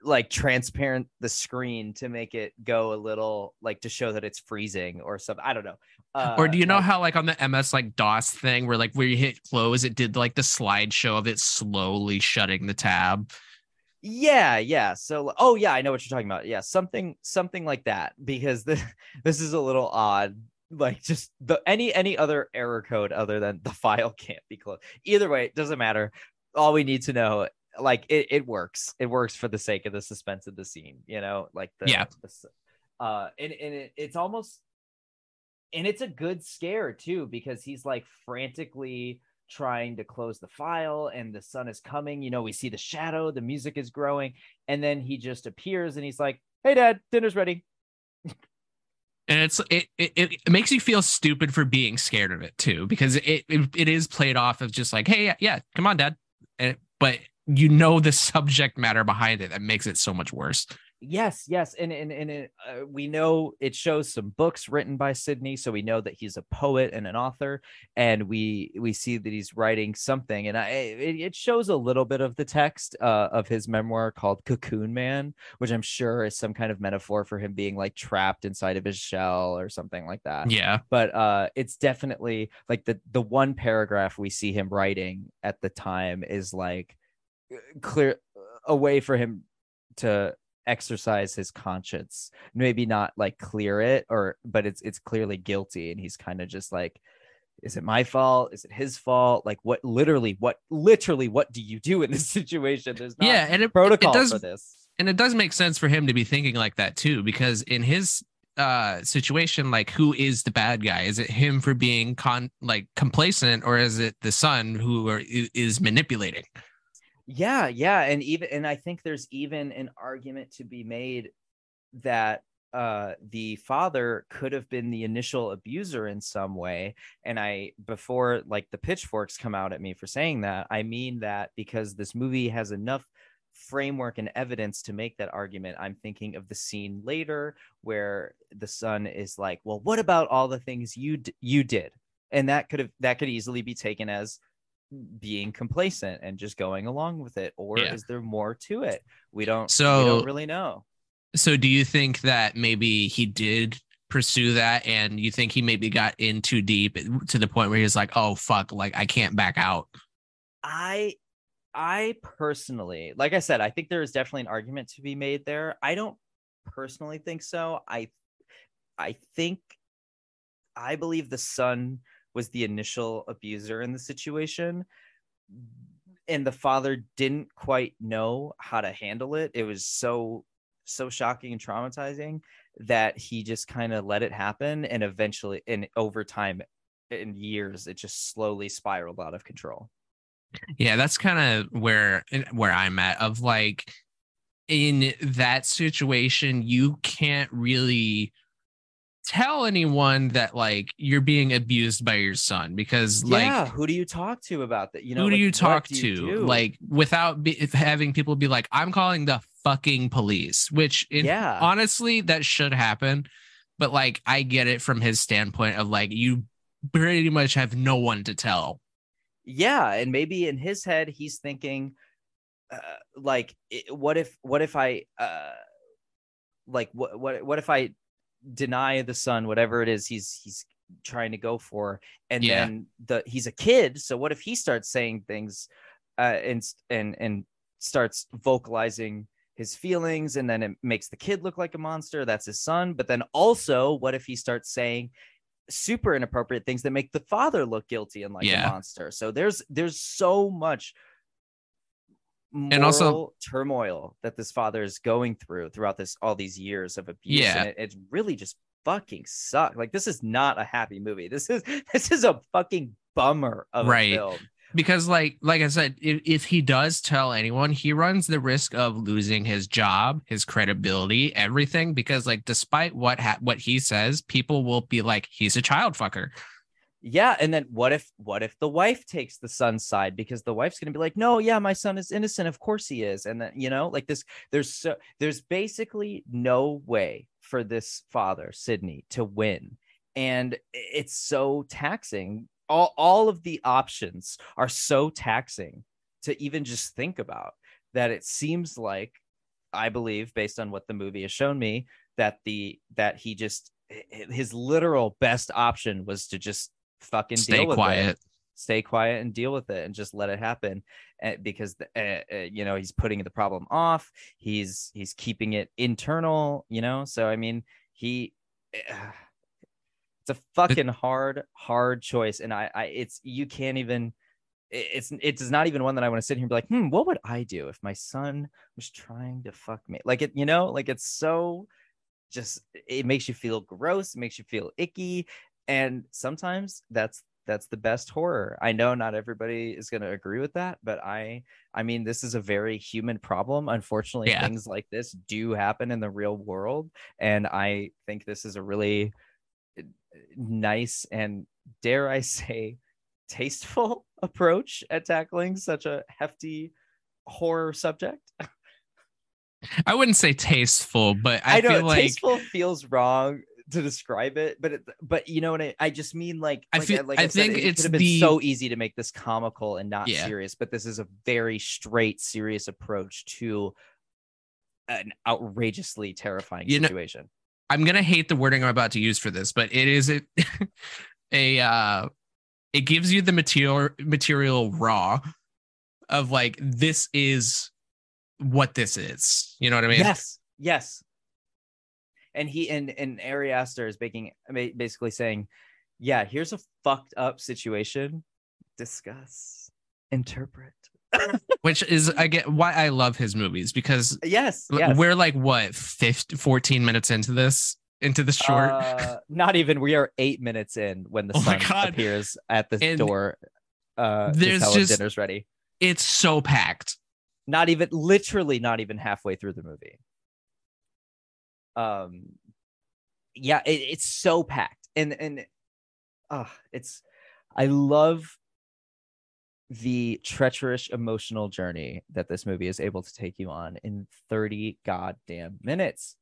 like transparent the screen to make it go a little like to show that it's freezing or something i don't know uh, or do you know like- how like on the MS like DOS thing where like where you hit close, it did like the slideshow of it slowly shutting the tab. Yeah yeah so oh yeah i know what you're talking about yeah something something like that because this this is a little odd like just the any any other error code other than the file can't be closed either way it doesn't matter all we need to know like it, it works it works for the sake of the suspense of the scene you know like the Yeah. the uh and, and it, it's almost and it's a good scare too because he's like frantically trying to close the file and the son is coming you know we see the shadow the music is growing and then he just appears and he's like hey dad dinner's ready And it's it, it it makes you feel stupid for being scared of it too, because it it, it is played off of just like, hey, yeah, yeah, come on, dad. And, but you know the subject matter behind it that makes it so much worse. Yes, yes, and and and it, uh, we know it shows some books written by Sidney, so we know that he's a poet and an author, and we we see that he's writing something, and I it, it shows a little bit of the text uh, of his memoir called Cocoon Man, which I'm sure is some kind of metaphor for him being like trapped inside of his shell or something like that Yeah. but uh it's definitely like the the one paragraph we see him writing at the time is like uh, clear a way for him to exercise his conscience maybe not like clear it or but it's it's clearly guilty and he's kind of just like is it my fault? Is it his fault? Like what literally what literally what do you do in this situation? There's not yeah, and it, protocol it does for this. and it does make sense for him to be thinking like that too because in his uh situation like who is the bad guy? Is it him for being con like complacent or is it the son who are, is manipulating Yeah, yeah, and even and I think there's even an argument to be made that uh the father could have been the initial abuser in some way and i before like the pitchforks come out at me for saying that i mean that because this movie has enough framework and evidence to make that argument. I'm thinking of the scene later where the son is like well what about all the things you d- you did? And that could have that could easily be taken as being complacent and just going along with it or Yeah. is there more to it? We don't so we don't really know. so do you think that maybe he did pursue that and you think he maybe got in too deep to the point where he was like oh fuck like i can't back out i i personally like i said i think there is definitely an argument to be made there. I don't personally think so. I i think i believe the son was the initial abuser in the situation. And the father didn't quite know how to handle it. It was so so shocking and traumatizing that he just kind of let it happen. And eventually and over time in years it just slowly spiraled out of control. Yeah, that's kind of where where I'm at of like in that situation you can't really tell anyone that like you're being abused by your son because like yeah who do you talk to about that you know who do like, you talk do to do? like without be, if having people be like i'm calling the fucking police which in, Yeah. honestly that should happen but like i get it from his standpoint of like you pretty much have no one to tell yeah and maybe in his head he's thinking uh, like what if what if i uh like what what what if i deny the son whatever it is he's he's trying to go for and Yeah. then the he's a kid so what if he starts saying things uh and and and starts vocalizing his feelings and then it makes the kid look like a monster that's his son but then also what if he starts saying super inappropriate things that make the father look guilty and like Yeah. a monster so there's there's so much And also- turmoil that this father is going through throughout this all these years of abuse. Yeah. and it, it's really just fucking suck. Like this is not a happy movie. This is this is a fucking bummer of Right. a film. Because like like i said if, if he does tell anyone he runs the risk of losing his job his credibility everything. Because like despite what ha- what he says people will be like he's a child fucker Yeah, and then what if what if the wife takes the son's side because the wife's going to be like, "No, yeah, my son is innocent. Of course he is." And then, you know, like this there's so there's basically no way for this father, Sidney, to win. And it's so taxing. All all of the options are so taxing to even just think about that it seems like I believe based on what the movie has shown me that the that he just his literal best option was to just fucking stay deal with quiet. It stay quiet and deal with it and just let it happen uh, because uh, uh, you know he's putting the problem off. He's he's keeping it internal you know? So i mean he uh, it's a fucking hard hard choice. And i i it's you can't even it's it's not even one that i want to sit here and be like hmm what would i do if my son was trying to fuck me? Like it you know like it's so just it makes you feel gross. It makes you feel icky and sometimes that's that's the best horror. I know not everybody is going to agree with that but i i mean this is a very human problem. Unfortunately Yeah. things like this do happen in the real world and i think this is a really uh, nice and dare i say tasteful approach at tackling such a hefty horror subject. I wouldn't say tasteful but i, I, know feel like tasteful feels wrong to describe it, but it, but you know what I, I just mean like I like, feel- like I said, think it it's been the- so easy to make this comical and not Yeah. serious, but this is a very straight, serious approach to an outrageously terrifying You know- situation. i'm gonna hate the wording i'm about to use for this but it is a, a uh it gives you the material material raw of like this is what this is you know what i mean yes, yes. And he and and Ari Aster is making basically saying, yeah, here's a fucked up situation. Discuss, interpret. which is I get why I love his movies because Yes, yes. we're like what 50, 14 minutes into this into the short. Uh, not even. We are eight minutes in when the Oh son appears at the And door. Uh, there's just- dinner's ready. it's so packed. Not even, literally, not even halfway through the movie. Um, yeah, it, it's so packed, and and, uh, it's. I love the treacherous emotional journey that this movie is able to take you on in 30 goddamn minutes.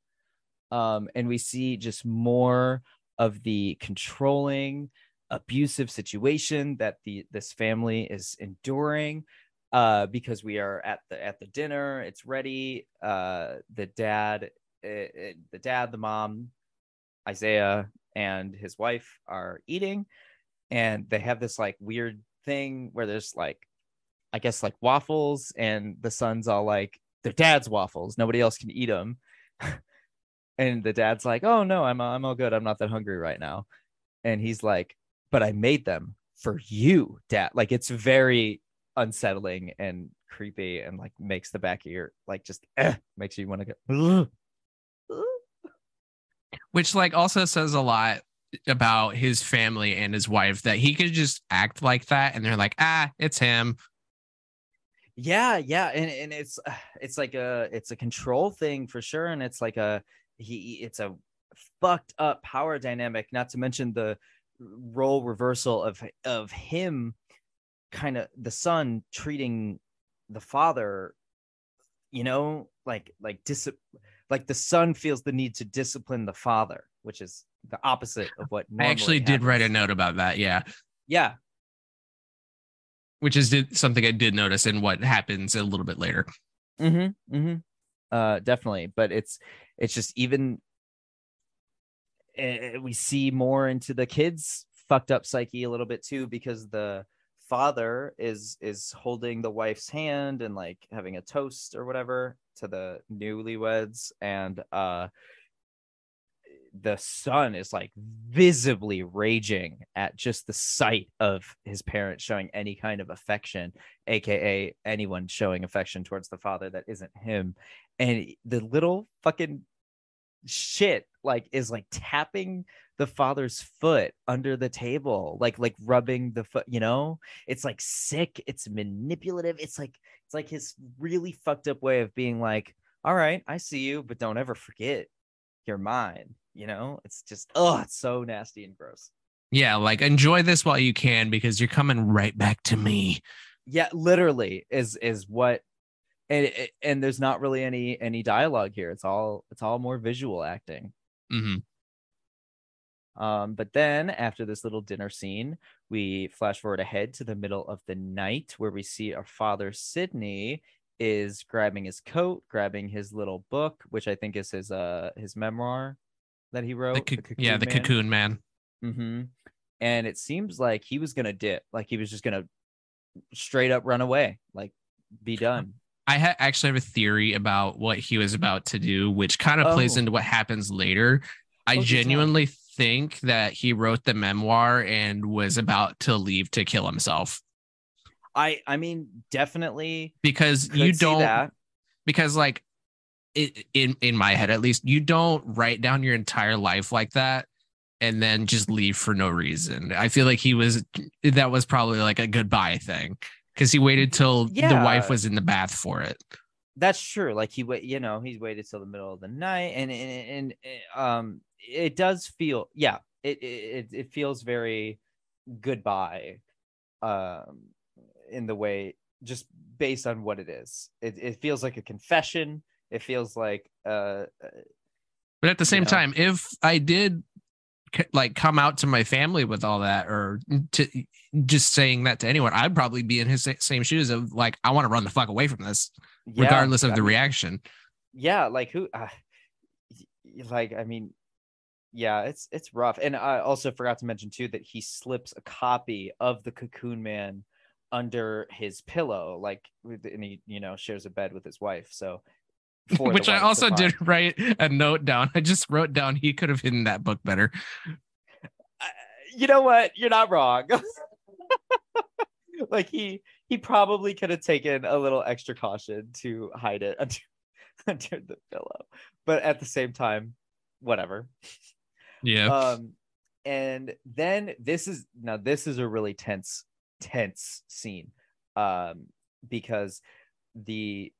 Um, and we see just more of the controlling, abusive situation that the this family is enduring. Uh, because we are at the at the dinner, it's ready. Uh, the dad, uh, uh, the dad, the mom, Isaiah, and his wife are eating, and they have this like weird thing where there's like i guess like waffles and the son's all like their dad's waffles. Nobody else can eat them and the dad's like oh no i'm i'm all good. I'm not that hungry right now. And he's like but i made them for you dad. Like it's very unsettling and creepy and like makes the back of your like just eh, makes you want to go. Which like also says a lot about his family and his wife that he could just act like that and they're like ah it's him. Yeah yeah and, and it's it's like a it's a control thing for sure and it's like a he it's a fucked up power dynamic not to mention the role reversal of of him kind of the son treating the father you know like like dis like the son feels the need to discipline the father which is the opposite of what i actually normally did write a note about that yeah yeah which is something i did notice in what happens a little bit later Mm-hmm. Mm-hmm. Uh definitely. But it's it's just even eh, we see more into the kids fucked up psyche a little bit too because the father is is holding the wife's hand and like having a toast or whatever to the newlyweds and uh the son is like visibly raging at just the sight of his parents showing any kind of affection aka anyone showing affection towards the father that isn't him. And the little fucking shit like is like tapping the father's foot under the table like like rubbing the foot you know? It's like sick it's manipulative it's like it's like his really fucked up way of being like all right i see you but don't ever forget you're mine you know? It's just oh it's so nasty and gross. Yeah, like enjoy this while you can because you're coming right back to me. yeah literally is is what and and there's not really any any dialogue here. It's all it's all more visual acting hmm Um, but then after this little dinner scene, we flash forward ahead to the middle of the night where we see our father Sidney is grabbing his coat, grabbing his little book, which I think is his uh his memoir that he wrote. The co- yeah, the cocoon man. Mm-hmm. And it seems like he was gonna dip, like he was just gonna straight up run away, like be done. I ha- actually have a theory about what he was about to do, which kind of plays Oh. into what happens later. I genuinely think that he wrote the memoir and was about to leave to kill himself I I mean definitely because you don't because like it, in in my head at least you don't write down your entire life like that and then just leave for no reason. I feel like he was that was probably like a goodbye thing because he waited till the wife was in the bath for it. that's true like he wait you know he's waited till the middle of the night and and, and uh, um it does feel yeah it it, it feels very goodbye um in the way just based on what it is it, it feels like a confession it feels like uh But at the same know? time, if I did like come out to my family with all that or to just saying that to anyone, I'd probably be in his same shoes of like, I want to run the fuck away from this, yeah, regardless of I the mean, reaction. yeah like who uh, like i mean yeah it's it's rough and i also forgot to mention too that he slips a copy of the cocoon man under his pillow like and he you know shares a bed with his wife so Which I also did write a note down. I just wrote down he could have hidden that book better. I- you know what you're not wrong like he he probably could have taken a little extra caution to hide it under, under the pillow but at the same time whatever Yeah. um and then this is now this is a really tense tense scene um because the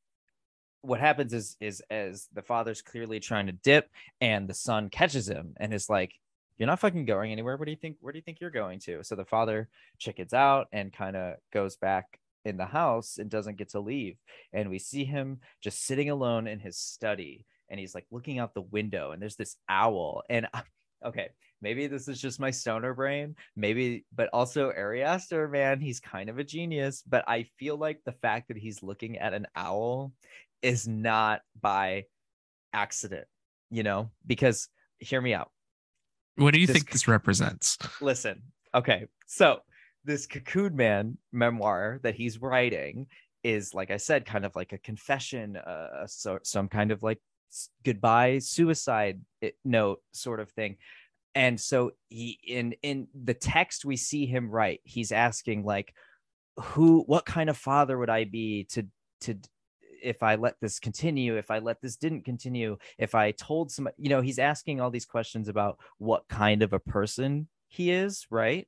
what happens is is as the father's clearly trying to dip and the son catches him and is like you're not fucking going anywhere. What do you think where do you think you're going to? So the father chickens out and kind of goes back in the house and doesn't get to leave. And we see him just sitting alone in his study and he's like looking out the window and there's this owl. And okay maybe this is just my stoner brain. Maybe but also Ari Aster man he's kind of a genius. But I feel like the fact that he's looking at an owl is not by accident you know? Because hear me out. What do you this think this represents? listen okay so this cocoon man memoir that he's writing is like i said kind of like a confession uh so some kind of like goodbye suicide note sort of thing. And so he in in the text we see him write he's asking like who what kind of father would i be to to if i let this continue if i let this didn't continue if i told some you know he's asking all these questions about what kind of a person he is right?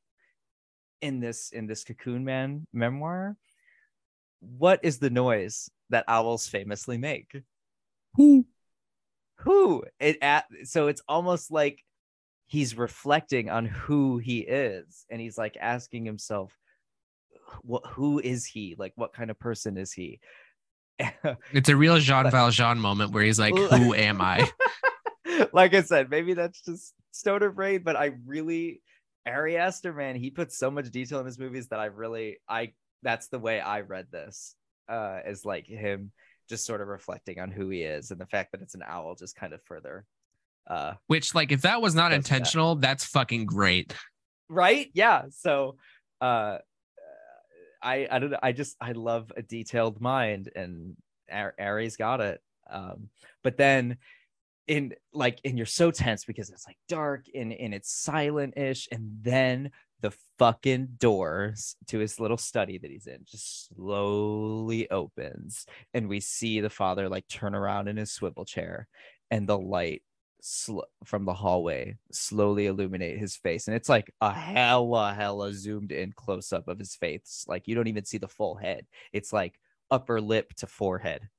In this in this cocoon man memoir what is the noise that owls famously make? Who? It at so it's almost like he's reflecting on who he is and he's like asking himself what who is he? Like what kind of person is he It's a real Jean Valjean moment where he's like, Who am I? like I said, maybe that's just stoner brain, but I really Ari Aster, man, he puts so much detail in his movies that I really I that's the way I read this. Uh is like him just sort of reflecting on who he is and the fact that it's an owl just kind of further uh Which, like, if that was not Does that. intentional, that's fucking great. right yeah so uh i i don't know i just i love a detailed mind and Ar- Ari's got it um but then in like and you're so tense because it's like dark and and it's silent-ish and then the fucking doors to his little study that he's in just slowly opens and we see the father like turn around in his swivel chair and the light sl- from the hallway slowly illuminate his face and it's like a hella hella zoomed in close up of his face like you don't even see the full head. It's like upper lip to forehead.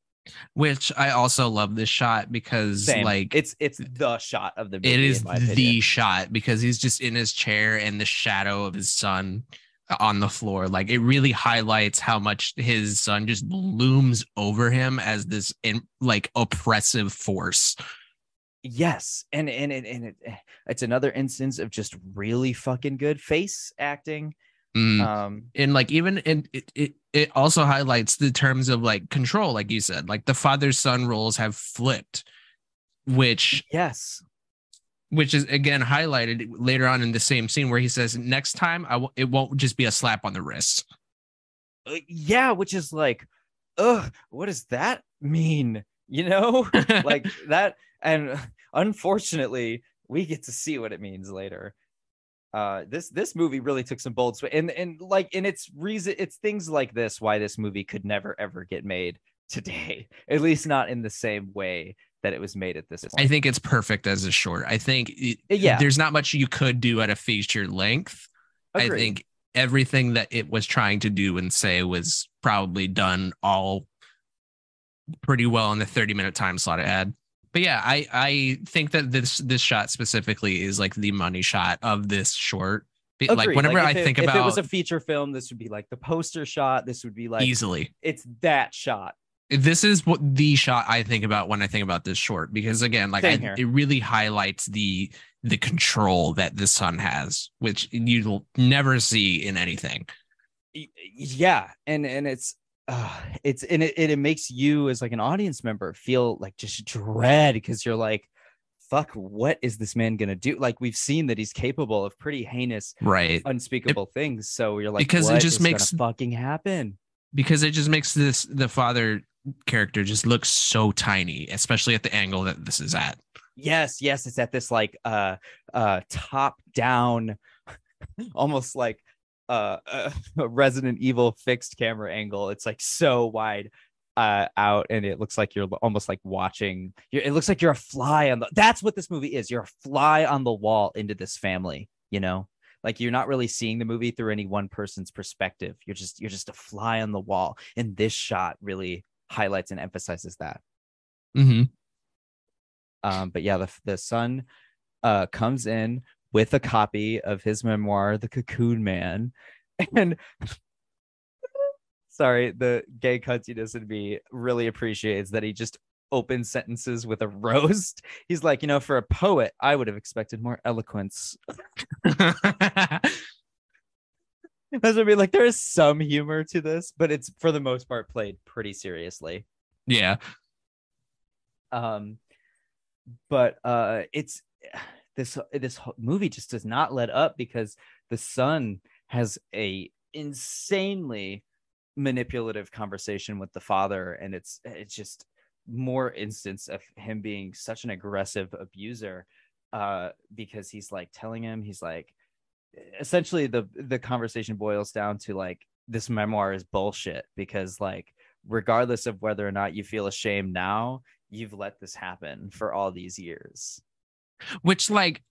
Which I also love this shot because, Same. like, it's it's the shot of the movie it is the shot because he's just in his chair and the shadow of his son uh, on the floor. Like it really highlights how much his son just looms over him as this in, like oppressive force yes and and and, and it, it's another instance of just really fucking good face acting Mm. um and like even in it, it it also highlights the terms of like control like you said like the father son roles have flipped which yes. which is again highlighted later on in the same scene where he says next time I w- it won't just be a slap on the wrist. Uh, yeah which is like ugh what does that mean? You know? Like that and unfortunately we get to see what it means later uh this this movie really took some bold sw- and and like and it's reason it's things like this why this movie could never ever get made today at least not in the same way that it was made at this point I think it's perfect as a short. I think it- Yeah. there's not much you could do at a feature length. I think everything that it was trying to do and say was probably done all pretty well in the 30 minute time slot it had. But yeah, I I think that this this shot specifically is like the money shot of this short. Be- Like whenever if I it- think about if it was a feature film this would be like the poster shot. This would be like easily, it's that shot. This is what the shot I think about when I think about this short because again, like I, it really highlights the the control that the son has, which you'll never see in anything. yeah. And and it's uh it's and it, it, it makes you as like an audience member feel like just dread because you're like fuck what is this man gonna do like we've seen that he's capable of pretty heinous Right. unspeakable things so you're like Because it just makes- fucking happen Because it just makes this the father character just look so tiny, especially at the angle that this is at. yes yes it's at this like uh uh top down almost like uh a resident evil fixed camera angle. It's like so wide uh out and it looks like you're almost like watching you're, it looks like you're a fly on the that's what this movie is. You're a fly on the wall into this family you know? Like you're not really seeing the movie through any one person's perspective. You're just you're just a fly on the wall. And this shot really highlights and emphasizes that. Mm-hmm. um, but yeah, the the son uh comes in with a copy of his memoir, The Cocoon Man, and sorry, the gay cuntiness in me really appreciates that he just opens sentences with a roast. He's like, you know, for a poet, I would have expected more eloquence. That's what I mean. Like, there is some humor to this, but it's for the most part played pretty seriously. yeah. um but uh it's this this movie just does not let up because the son has a insanely manipulative conversation with the father and it's it's just more instance of him being such an aggressive abuser uh because he's like telling him he's like essentially the the conversation boils down to like this memoir is bullshit because like regardless of whether or not you feel ashamed now you've let this happen for all these years Which like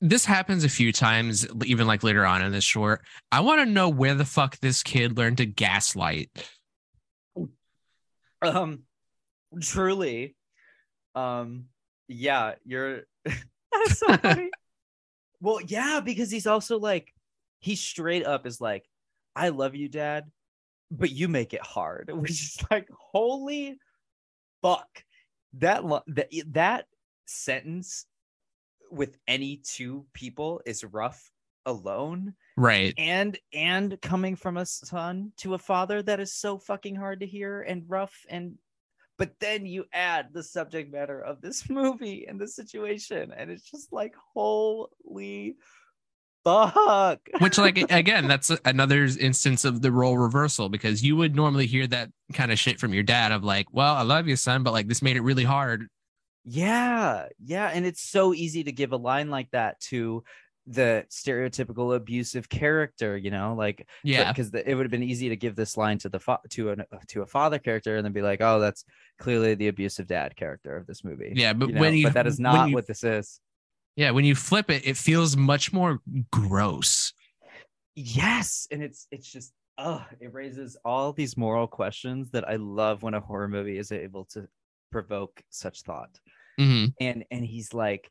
this happens a few times, even like later on in this short. I want to know where the fuck this kid learned to gaslight. um truly um yeah you're that's so funny well yeah because he's also like he straight up is like i love you dad but you make it hard which is like holy fuck that lo- that that sentence with any two people is rough alone Right. and and coming from a son to a father that is so fucking hard to hear and rough and but then you add the subject matter of this movie and the situation and it's just like holy fuck Which, like, again, that's another instance of the role reversal because you would normally hear that kind of shit from your dad of like, well, I love you, son, but like this made it really hard. Yeah yeah and it's so easy to give a line like that to the stereotypical abusive character you know like Yeah. because it would have been easy to give this line to the fa- to an uh, to a father character and then be like oh that's clearly the abusive dad character of this movie Yeah. But you know? when you, but that is not you- what this is yeah, when you flip it, it feels much more gross. yes and it's it's just oh it raises all these moral questions that i love when a horror movie is able to provoke such thought. Hmm and and he's like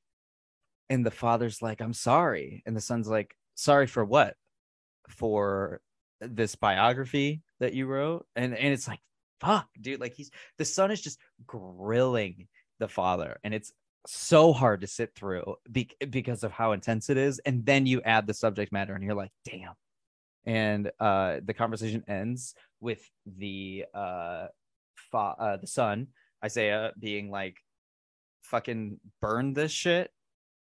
and the father's like i'm sorry. And the son's like sorry for what? For this biography that you wrote? And and it's like fuck dude. Like he's the son is just grilling the father. And it's so hard to sit through be- because of how intense it is. And then you add the subject matter and you're like damn. And uh the conversation ends with the uh, fa- uh the son isaiah being like fucking burn this shit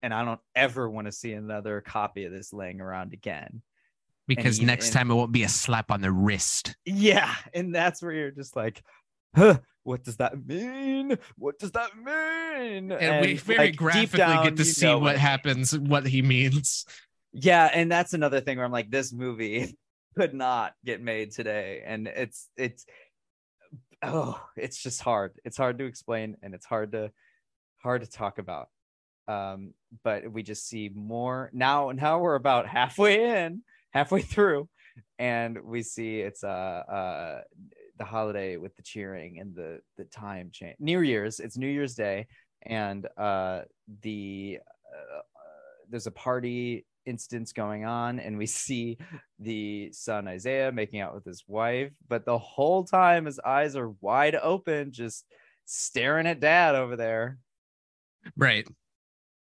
and i don't ever want to see another copy of this laying around again Because next and- time it won't be a slap on the wrist. yeah and that's where you're just like huh what does that mean what does that mean And, we very like, graphically down, get to see what it. happens, what he means. yeah and that's another thing where i'm like this movie could not get made today and it's it's oh it's just hard. It's hard to explain and it's hard to hard to talk about. Um but we just see more now now we're about halfway in halfway through and we see it's uh uh the holiday with the cheering and the the time change new year's it's new year's day and uh the uh, there's a party instance going on and we see the son isaiah making out with his wife but the whole time his eyes are wide open just staring at dad over there Right.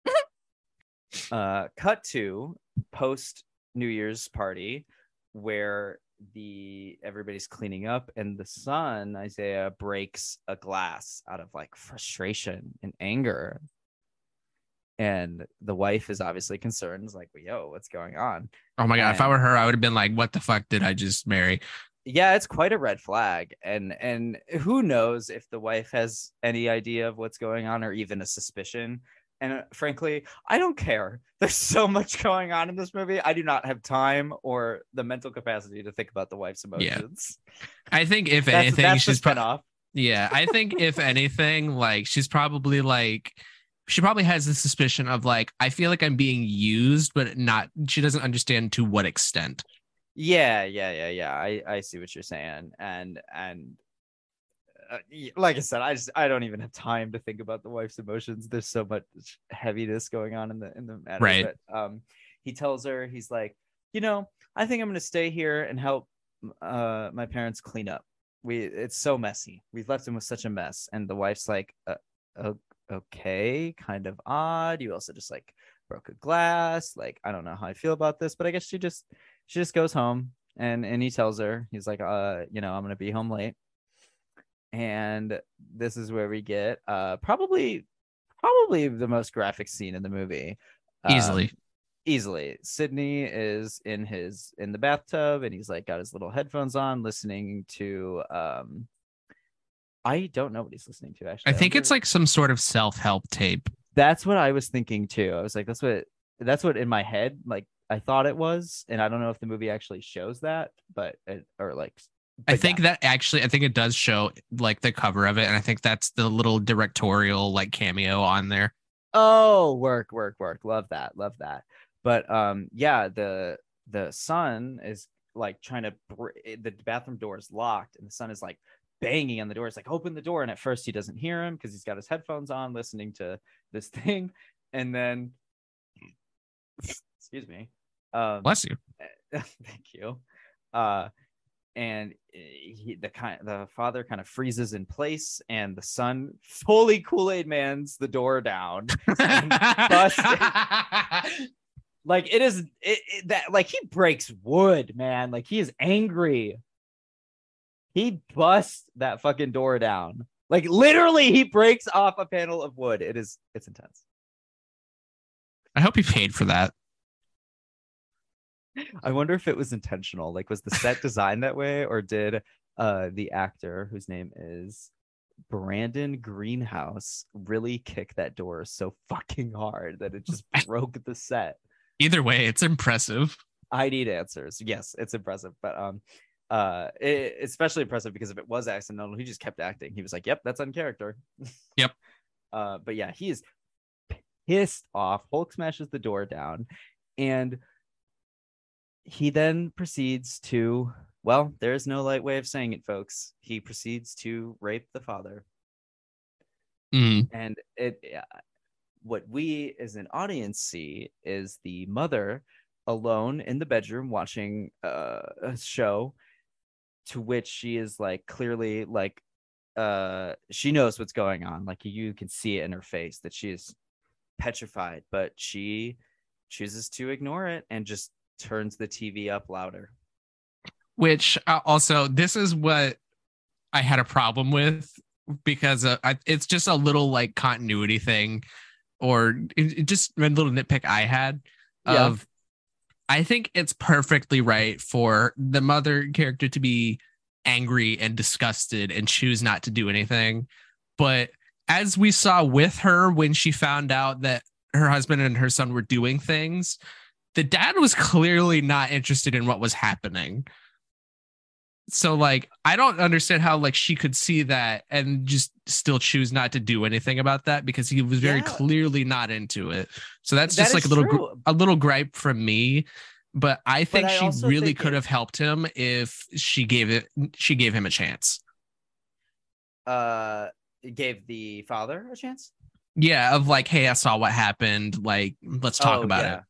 uh cut to post new year's party where the everybody's cleaning up and the son isaiah breaks a glass out of like frustration and anger and the wife is obviously concerned is like yo what's going on Oh my god! If I were her, I would have been like, "What the fuck did I just marry?" yeah it's quite a red flag and and who knows if the wife has any idea of what's going on or even a suspicion and uh, frankly i don't care there's so much going on in this movie i do not have time or the mental capacity to think about the wife's emotions yeah. I think if that's, anything, that's she's pro- spinoff. yeah. I think if anything, like she's probably like she probably has the suspicion of like I feel like I'm being used, but not. She doesn't understand to what extent. yeah yeah yeah yeah i i see what you're saying and and uh, like i said i just i don't even have time to think about the wife's emotions there's so much heaviness going on in the in the matter Right. but um he tells her he's like you know i think i'm going to stay here and help uh my parents clean up we it's so messy we've left him with such a mess and the wife's like uh, okay kind of odd. You also just like broke a glass. Like i don't know how i feel about this but i guess she just she just goes home and and he tells her he's like uh you know i'm gonna be home late. And this is where we get uh probably probably the most graphic scene in the movie. Um, Easily. easily. Sidney is in his in the bathtub and he's like got his little headphones on listening to um i don't know what he's listening to actually I think don't it's like some sort of self help tape. that's what I was thinking too. I was like, that's what that's what in my head, like I thought it was, and I don't know if the movie actually shows that, but it, or like, I think yeah. that actually, I think it does show like the cover of it, and I think that's the little directorial like cameo on there. Oh, work, work, work. Love that, love that. But um, yeah, the the son is like trying to br- the bathroom door is locked, and the son is like banging on the door. It's like open the door, and at first he doesn't hear him because he's got his headphones on, listening to this thing, and then excuse me, um, Bless you. thank you. Uh and he the kind the father kind of freezes in place and the son fully kool-aid man's the door down like it is it, it- that like he breaks wood man. Like he is angry he busts that fucking door down Like literally, he breaks off a panel of wood. It is it's intense. I hope he paid for that. I wonder if it was intentional. Like, was the set designed that way, or did uh the actor whose name is Brandon Greenhouse really kick that door so fucking hard that it just broke the set? Either way, it's impressive. I need answers. Yes, it's impressive, but um, uh, it, especially impressive because if it was accidental, he just kept acting. He was like, "Yep, that's on character." Yep. uh, but yeah, he is pissed off. Hulk smashes the door down, and he then proceeds to. Well, there is no light way of saying it, folks. He proceeds to rape the father, Mm. and it. What we as an audience see is the mother alone in the bedroom watching uh, a show to which she is like clearly like uh she knows what's going on like you can see it in her face that she is petrified but she chooses to ignore it and just turns the tv up louder Which uh, also, this is what I had a problem with because uh, I, it's just a little like continuity thing, or it, it just a little nitpick I had of. I think it's perfectly right for the mother character to be angry and disgusted and choose not to do anything. But as we saw with her when she found out that her husband and her son were doing things, the dad was clearly not interested in what was happening. So like I don't understand how like she could see that and just still choose not to do anything about that because he was very Yeah. clearly not into it. So that's That just like a little gr- a little gripe from me. But I think I she really think could have helped him if she gave it she gave him a chance. uh gave the father a chance Yeah, of like, hey, I saw what happened. Like, let's talk Oh, about yeah. it.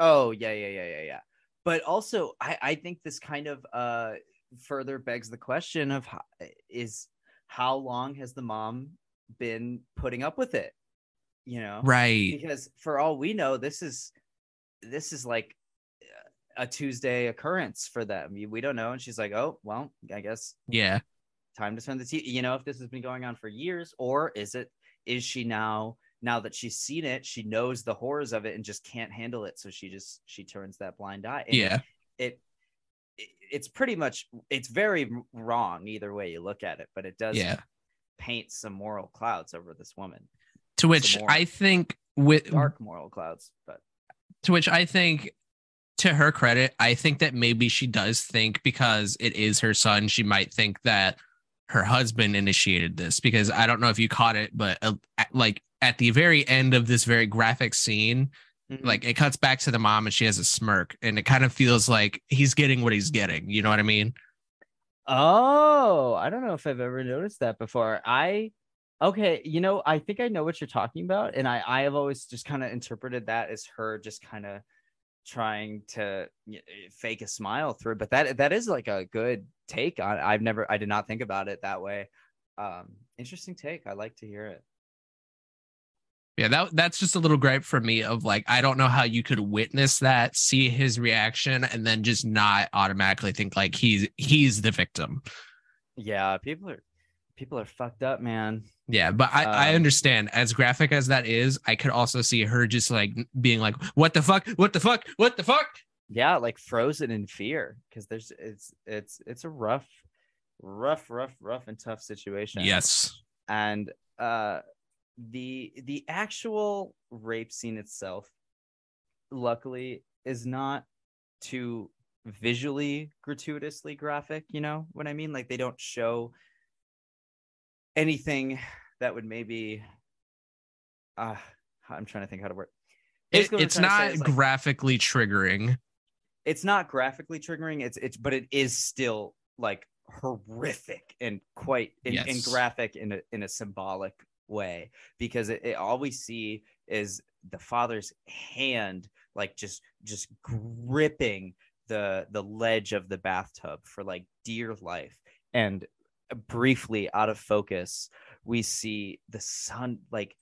Oh yeah, yeah, yeah, yeah, yeah. But also, I I think this kind of uh further begs the question of how, is how long has the mom been putting up with it? You know, Right. because for all we know, this is this is like a Tuesday occurrence for them. We don't know, and she's like, oh well, I guess Yeah. time to turn the TV. You know, if this has been going on for years, or is it is she now now that she's seen it, she knows the horrors of it and just can't handle it, so she just she turns that blind eye. And Yeah. it it's pretty much it's very wrong either way you look at it, but it does Yeah. paint some moral clouds over this woman, To which more I think with dark moral clouds. But to which I think to her credit, I think that maybe she does think because it is her son, she might think that her husband initiated this because I don't know if you caught it, but uh, at- like at the very end of this very graphic scene, Mhm. like it cuts back to the mom and she has a smirk and it kind of feels like he's getting what he's getting. You know what I mean? Oh, I don't know if I've ever noticed that before. I okay, you know, I think I know what you're talking about, and I I have always just kind of interpreted that as her just kind of trying to eh, fake a smile through. But that that is like a good take on. I've never, I did not think about it that way. Um, interesting take. I like to hear it. Yeah, that that's just a little gripe for me of like I don't know how you could witness that, see his reaction, and then just not automatically think like he's he's the victim. Yeah, people are people are fucked up, man. Yeah, but I, I Um, understand as graphic as that is, I could also see her just like being like, What the fuck? What the fuck? What the fuck? yeah like frozen in fear because there's it's it's it's a rough rough rough rough and tough situation Yes. and uh the the actual rape scene itself luckily is not too visually gratuitously graphic you know what i mean like they don't show anything that would maybe uh i'm trying to think how to work It, Basically what I'm it's trying to say not like, graphically triggering. it's not graphically triggering it's it's but it is still like horrific and quite in, in Yes. graphic in a in a symbolic way because it, it all we see is the father's hand like just just gripping the the ledge of the bathtub for like dear life. And briefly out of focus we see the son like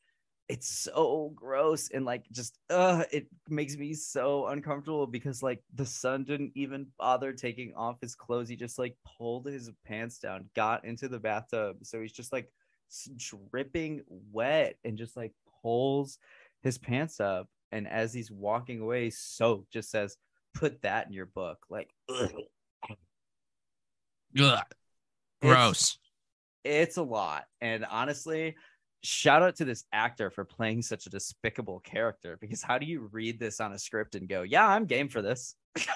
it's so gross and like just uh it makes me so uncomfortable because like the son didn't even bother taking off his clothes. He just like pulled his pants down got into the bathtub. So he's just like dripping wet and just like pulls his pants up and as he's walking away soaked just says put that in your book like ugh. Ugh. Gross. it's a lot and honestly shout out to this actor for playing such a despicable character because how do you read this on a script and go yeah i'm game for this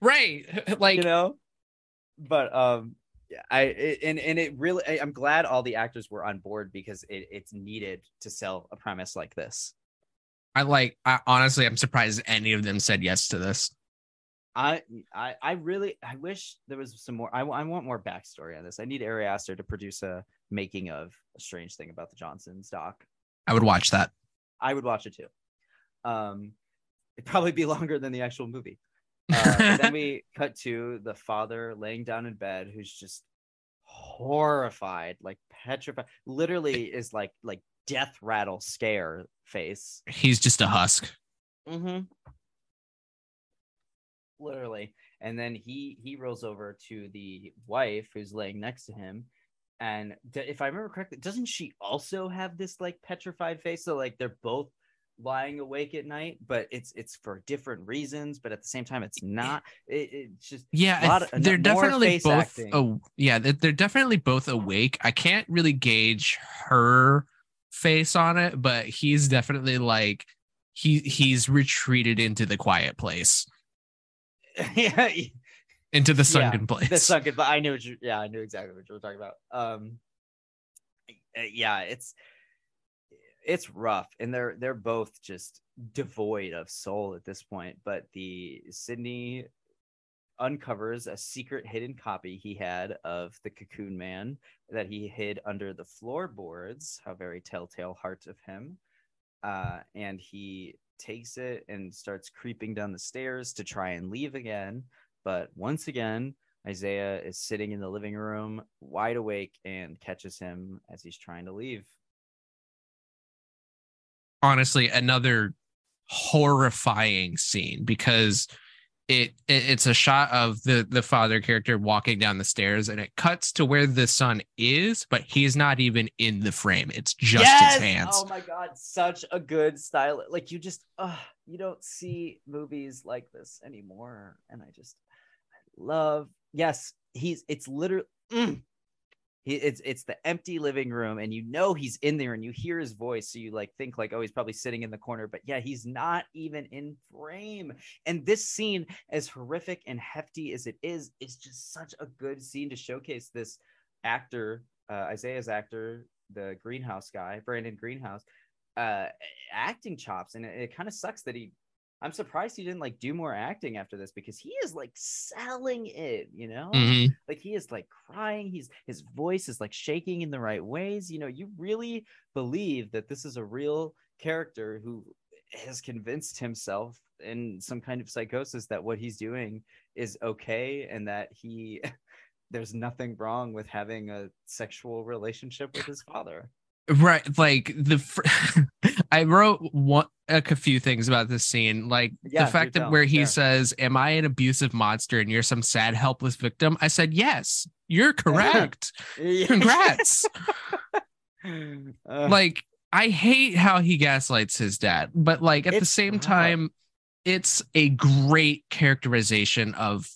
Right. Like you know but um yeah i it, and and it really I, i'm glad all the actors were on board because it, it's needed to sell a premise like this I like I honestly I'm surprised any of them said yes to this. I, I I really I wish there was some more I, I want more backstory on this. I need Ari Aster to produce a making of a strange thing about the Johnsons doc. I would watch that. I would watch it too. Um it'd probably be longer than the actual movie. Uh, then we cut to the father laying down in bed who's just horrified, like petrified, literally is like like death rattle scare face. He's just a husk. Mm-hmm. Literally. And then he he rolls over to the wife who's laying next to him. And if I remember correctly, doesn't she also have this like petrified face? So like they're both lying awake at night, but it's it's for different reasons. But at the same time, it's not. It, it's just Yeah, of- they're definitely both. Oh, yeah, they're, they're definitely both awake. I can't really gauge her face on it, but he's definitely like he he's retreated into the quiet place, yeah. into the Yeah, sunken place. the sunken but i knew what you yeah i knew exactly what you were talking about um yeah it's it's rough and they're they're both just devoid of soul at this point but the sidney uncovers a secret hidden copy he had of the cocoon man that he hid under the floorboards how very telltale heart of him uh, and he takes it and starts creeping down the stairs to try and leave again but once again, Isaiah is sitting in the living room, wide awake, and catches him as he's trying to leave. Honestly another horrifying scene because it, it it's a shot of the the father character walking down the stairs and it cuts to where the son is but he's not even in the frame it's just his hands Oh my god, such a good style. Like you just, uh, you don't see movies like this anymore, and I just I love. Yes, he's. It's literally. mm. He, it's it's the empty living room, and you know he's in there, and you hear his voice, so you like think like, oh, he's probably sitting in the corner, but yeah, he's not even in frame. And this scene, as horrific and hefty as it is, is just such a good scene to showcase this actor, uh, Isaiah's actor, the greenhouse guy, Brandon Greenhouse, uh, acting chops. And it, it kind of sucks that he, I'm surprised he didn't like do more acting after this because he is like selling it, you know? Mhm. like he is like crying he's his voice is like shaking in the right ways you know you really believe that this is a real character who has convinced himself in some kind of psychosis that what he's doing is okay and that he there's nothing wrong with having a sexual relationship with his father right like the fr- i wrote one a few things about this scene like Yeah, the fact that where he Share. says am i an abusive monster and you're some sad helpless victim? I said yes you're correct. Congrats. Uh, like I hate how he gaslights his dad, but like at the same time, it's a great characterization of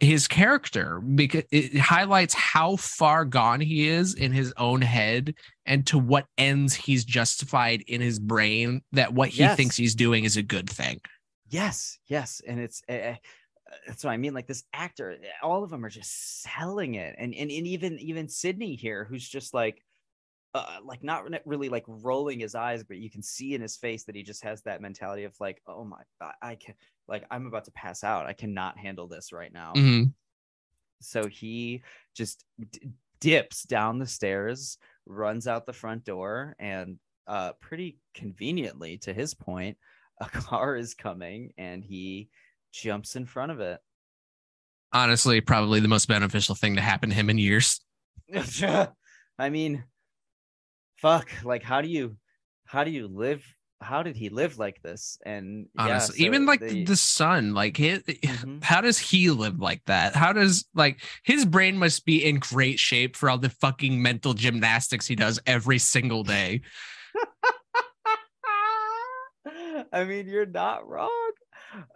his character because it highlights how far gone he is in his own head and to what ends he's justified in his brain that what he Yes. thinks he's doing is a good thing. Yes, yes, and it's uh, that's what I mean. Like this actor, all of them are just selling it, and and, and even even Sidney here, who's just like, uh, like not re- really like rolling his eyes, but you can see in his face that he just has that mentality of like, oh my, I, I can, like I'm about to pass out. I cannot handle this right now. Mhm. So he just d- dips down the stairs, runs out the front door, and uh, pretty conveniently, to his point, a car is coming and he jumps in front of it. Honestly, probably the most beneficial thing to happen to him in years. I mean, fuck. Like, how do you, how do you live how did he live like this? And yeah, honestly so even like they- the son like his, Mhm. how does he live like that how does like his brain must be in great shape for all the fucking mental gymnastics he does every single day I mean, you're not wrong.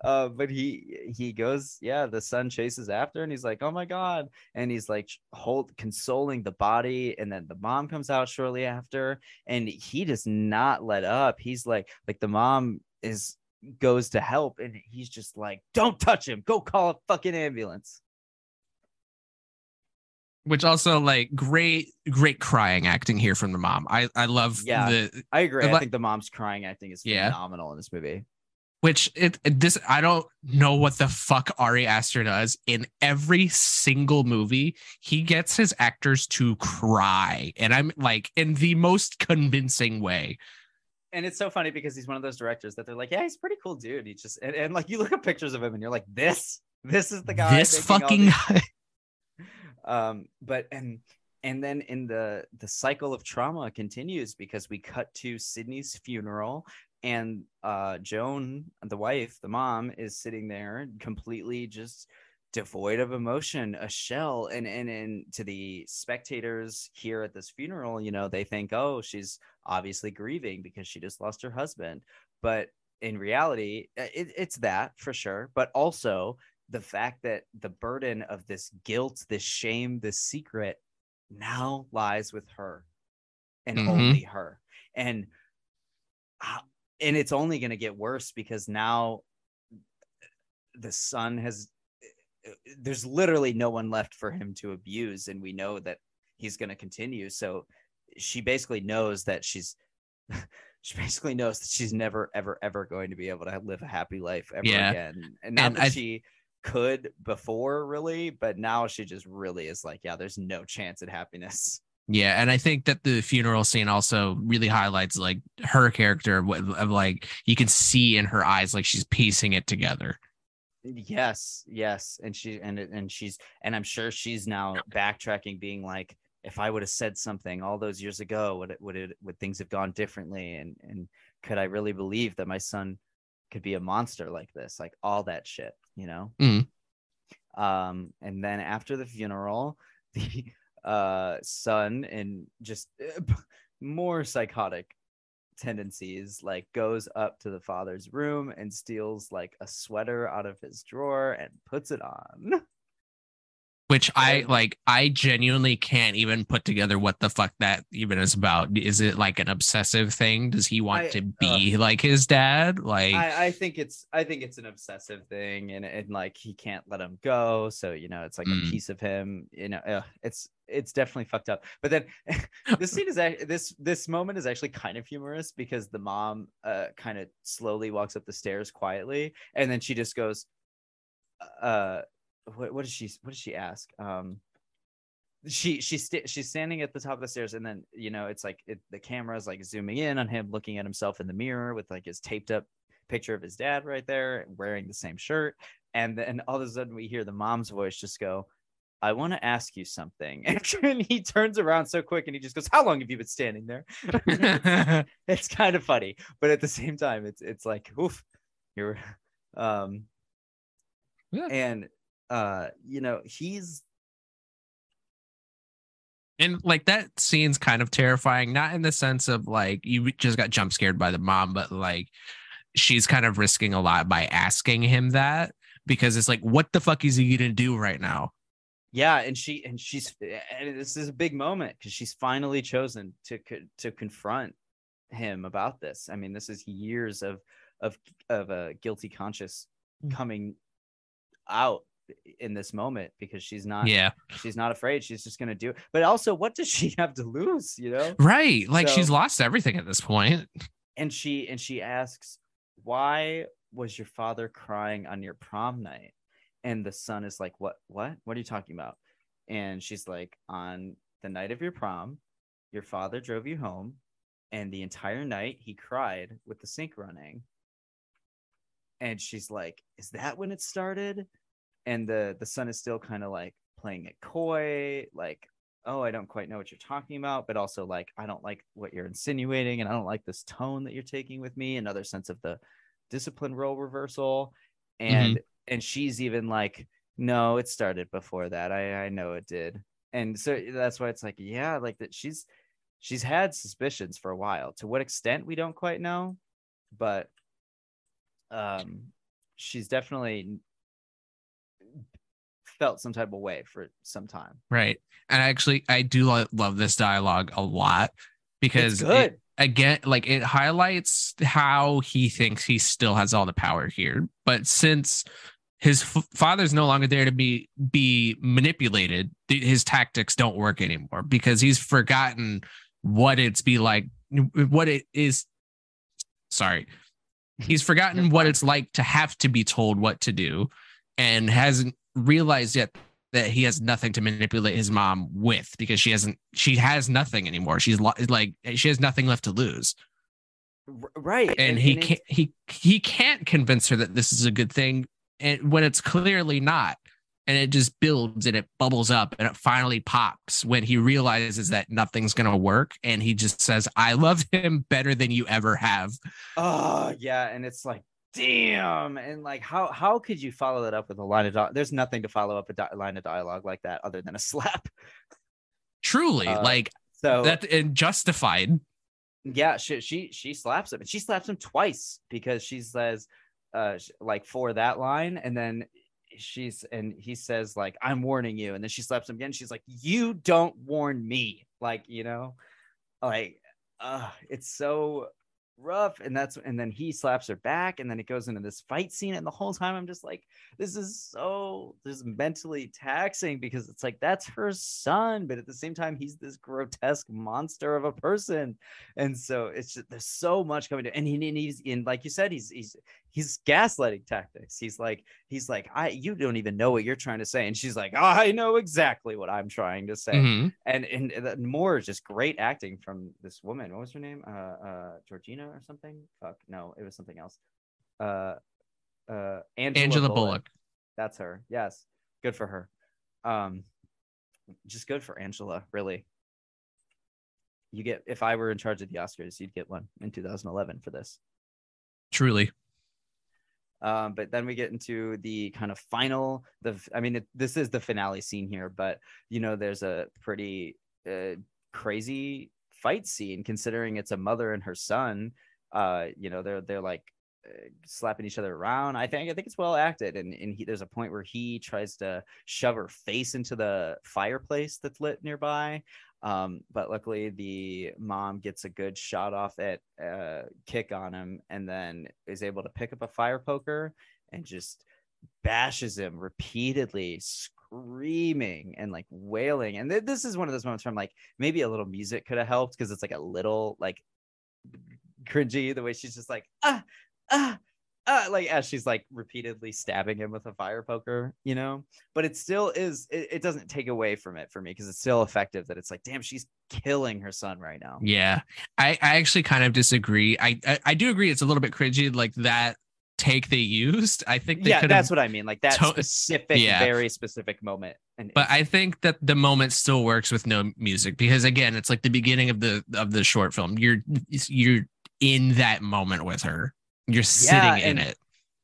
Uh, but he he goes, yeah, the son chases after, and he's like, oh my god, and he's like hold consoling the body, and then the mom comes out shortly after, and he does not let up. He's like, like the mom is goes to help, and he's just like, don't touch him, go call a fucking ambulance. which also like great great crying acting here from the mom i i love Yeah. the I agree. I Like- think the mom's crying acting is Yeah. phenomenal in this movie. Which it, this I don't know what the fuck Ari Aster does in every single movie. He gets his actors to cry, and I'm like in the most convincing way. and it's so funny because he's one of those directors that they're like, yeah, he's a pretty cool dude. He just and, and like you look at pictures of him and you're like, this, this is the guy. this fucking guy. um, but and and then in the the cycle of trauma continues because we cut to Sidney's funeral and uh Joan, the wife, the mom, is sitting there completely just devoid of emotion, a shell. And and and to the spectators here at this funeral, you know, they think, oh, she's obviously grieving because she just lost her husband. But in reality, uh, it, it's that for sure. But also the fact that the burden of this guilt, this shame, this secret now lies with her and Mhm. only her. And uh, and it's only going to get worse because now the son has there's literally no one left for him to abuse and we know that he's going to continue. So she basically knows that she's she basically knows that she's never ever ever going to be able to live a happy life ever Yeah. again. And not And that I- she could before really but now she just really is like yeah there's no chance at happiness Yeah, and I think that the funeral scene also really highlights like her character of, what- of like you can see in her eyes like she's piecing it together. Yes, yes, and she and and she's and I'm sure she's now backtracking, being like, if I would have said something all those years ago, would it would it would things have gone differently? And and could I really believe that my son could be a monster like this? Like all that shit, you know. Mhm. Um, and then after the funeral, the uh son and just uh, more psychotic tendencies like goes up to the father's room and steals like a sweater out of his drawer and puts it on Which I like I genuinely can't even put together what the fuck that even is about. Is it like an obsessive thing? Does he want I- to be like his dad? Like I, I think it's i think it's an obsessive thing and, and like he can't let him go so you know it's like Mm. a piece of him you know it's it's definitely fucked up. But then this scene is this this moment is actually kind of humorous because the mom uh kind of slowly walks up the stairs quietly and then she just goes uh what, what does she what does she ask? Um she she's sta- she's standing at the top of the stairs and then you know it's like it, the camera is like zooming in on him looking at himself in the mirror with like his taped up picture of his dad right there wearing the same shirt. And then all of a sudden we hear the mom's voice just go I want to ask you something. And he turns around so quick and he just goes, How long have you been standing there? it's kind of funny, but at the same time, it's it's like, oof, you're um Yeah. and uh, you know, he's and like that scene's kind of terrifying, not in the sense of like you just got jump scared by the mom, but like she's kind of risking a lot by asking him that because it's like, what the fuck is he gonna do right now? Yeah, and she and she's eh, and this is a big moment because she's finally chosen to to confront him about this. I mean, this is years of of of a guilty conscience hmm. coming out in this moment because she's not Yeah, she's not afraid she's just gonna do it but also what does she have to lose you know right. Like she's lost everything at this point. and she and she asks why was your father crying on your prom night and the son is like what what? What are you talking about? And she's like on the night of your prom your father drove you home and the entire night he cried with the sink running. And she's like is that when it started? And the the son is still kind of like playing it coy like oh i don't quite know what you're talking about but also like i don't like what you're insinuating and i don't like this tone that you're taking with me. Another sense of the discipline role reversal. And mm-hmm. And she's even like no it started before that. I i know it did. And so that's why it's like yeah like that she's she's had suspicions for a while. To what extent we don't quite know but um she's definitely felt some type of way for some time. Right. And actually, I do lo- love this dialogue a lot because it- again, like it highlights how he thinks he still has all the power here. But since his f- father's no longer there to be be manipulated, his tactics don't work anymore because he's forgotten what it's be like, what it is. Sorry, he's forgotten what it's like to have to be told what to do, and hasn't realized yet that he has nothing to manipulate his mom with because she hasn't she has nothing anymore. She's lo- like she has nothing left to lose. Right. And, he it's- can't he he can't convince her that this is a good thing and when it's clearly not and it just builds and it bubbles up and it finally pops when he realizes that nothing's going to work and he just says i love him better than you ever have Oh yeah, and it's like, damn, and like, how how could you follow that up with a line of dialogue? There's nothing to follow up a di- line of dialogue like that other than a slap. truly Uh, like So that and justified yeah, she she she slaps him, and she slaps him twice because she says, uh, like for that line, and then she's and he says like, I'm warning you, and then she slaps him again. She's like, you don't warn me, like you know, like, uh, it's so rough and that's and then he slaps her back and then it goes into this fight scene and the whole time i'm just like this is so this is mentally taxing because it's like that's her son but at the same time he's this grotesque monster of a person and so it's just there's so much coming to and he and he's in like you said he's he's he's gaslighting tactics he's like he's like i you don't even know what you're trying to say and she's like i know exactly what i'm trying to say Mhm. and and more is just great acting from this woman. What was her name? Uh, uh, Georgina or something? Fuck, no, it was something else. Uh, uh, Angela, angela bullock That's her. Yes, good for her. Um, just good for Angela. Really. You get if I were in charge of the Oscars, you'd get one in 2011 for this. truly Um, but then we get into the kind of final. The I mean, it, this is the finale scene here, but you know, there's a pretty uh, crazy fight scene considering it's a mother and her son. Uh, you know, they're they're like uh, slapping each other around. I think I think it's well acted, and and he, there's a point where he tries to shove her face into the fireplace that's lit nearby. Um, but luckily the mom gets a good shot off at uh, kick on him, and then is able to pick up a fire poker and just bashes him repeatedly, screaming and like wailing. And th- this is one of those moments where I'm like maybe a little music could have helped because it's like a little like cringy the way she's just like ah ah ah like as she's like repeatedly stabbing him with a fire poker you know but it still is it, it doesn't take away from it for me because it's still effective that it's like damn she's killing her son right now Yeah, I, I actually kind of disagree. I, I I do agree it's a little bit cringy, like that take they used. I think they yeah that's what i mean like that to- specific Yeah. very specific moment and but I think that the moment still works with no music because again, it's like the beginning of the of the short film. You're you're in that moment with her. You're sitting Yeah, in it.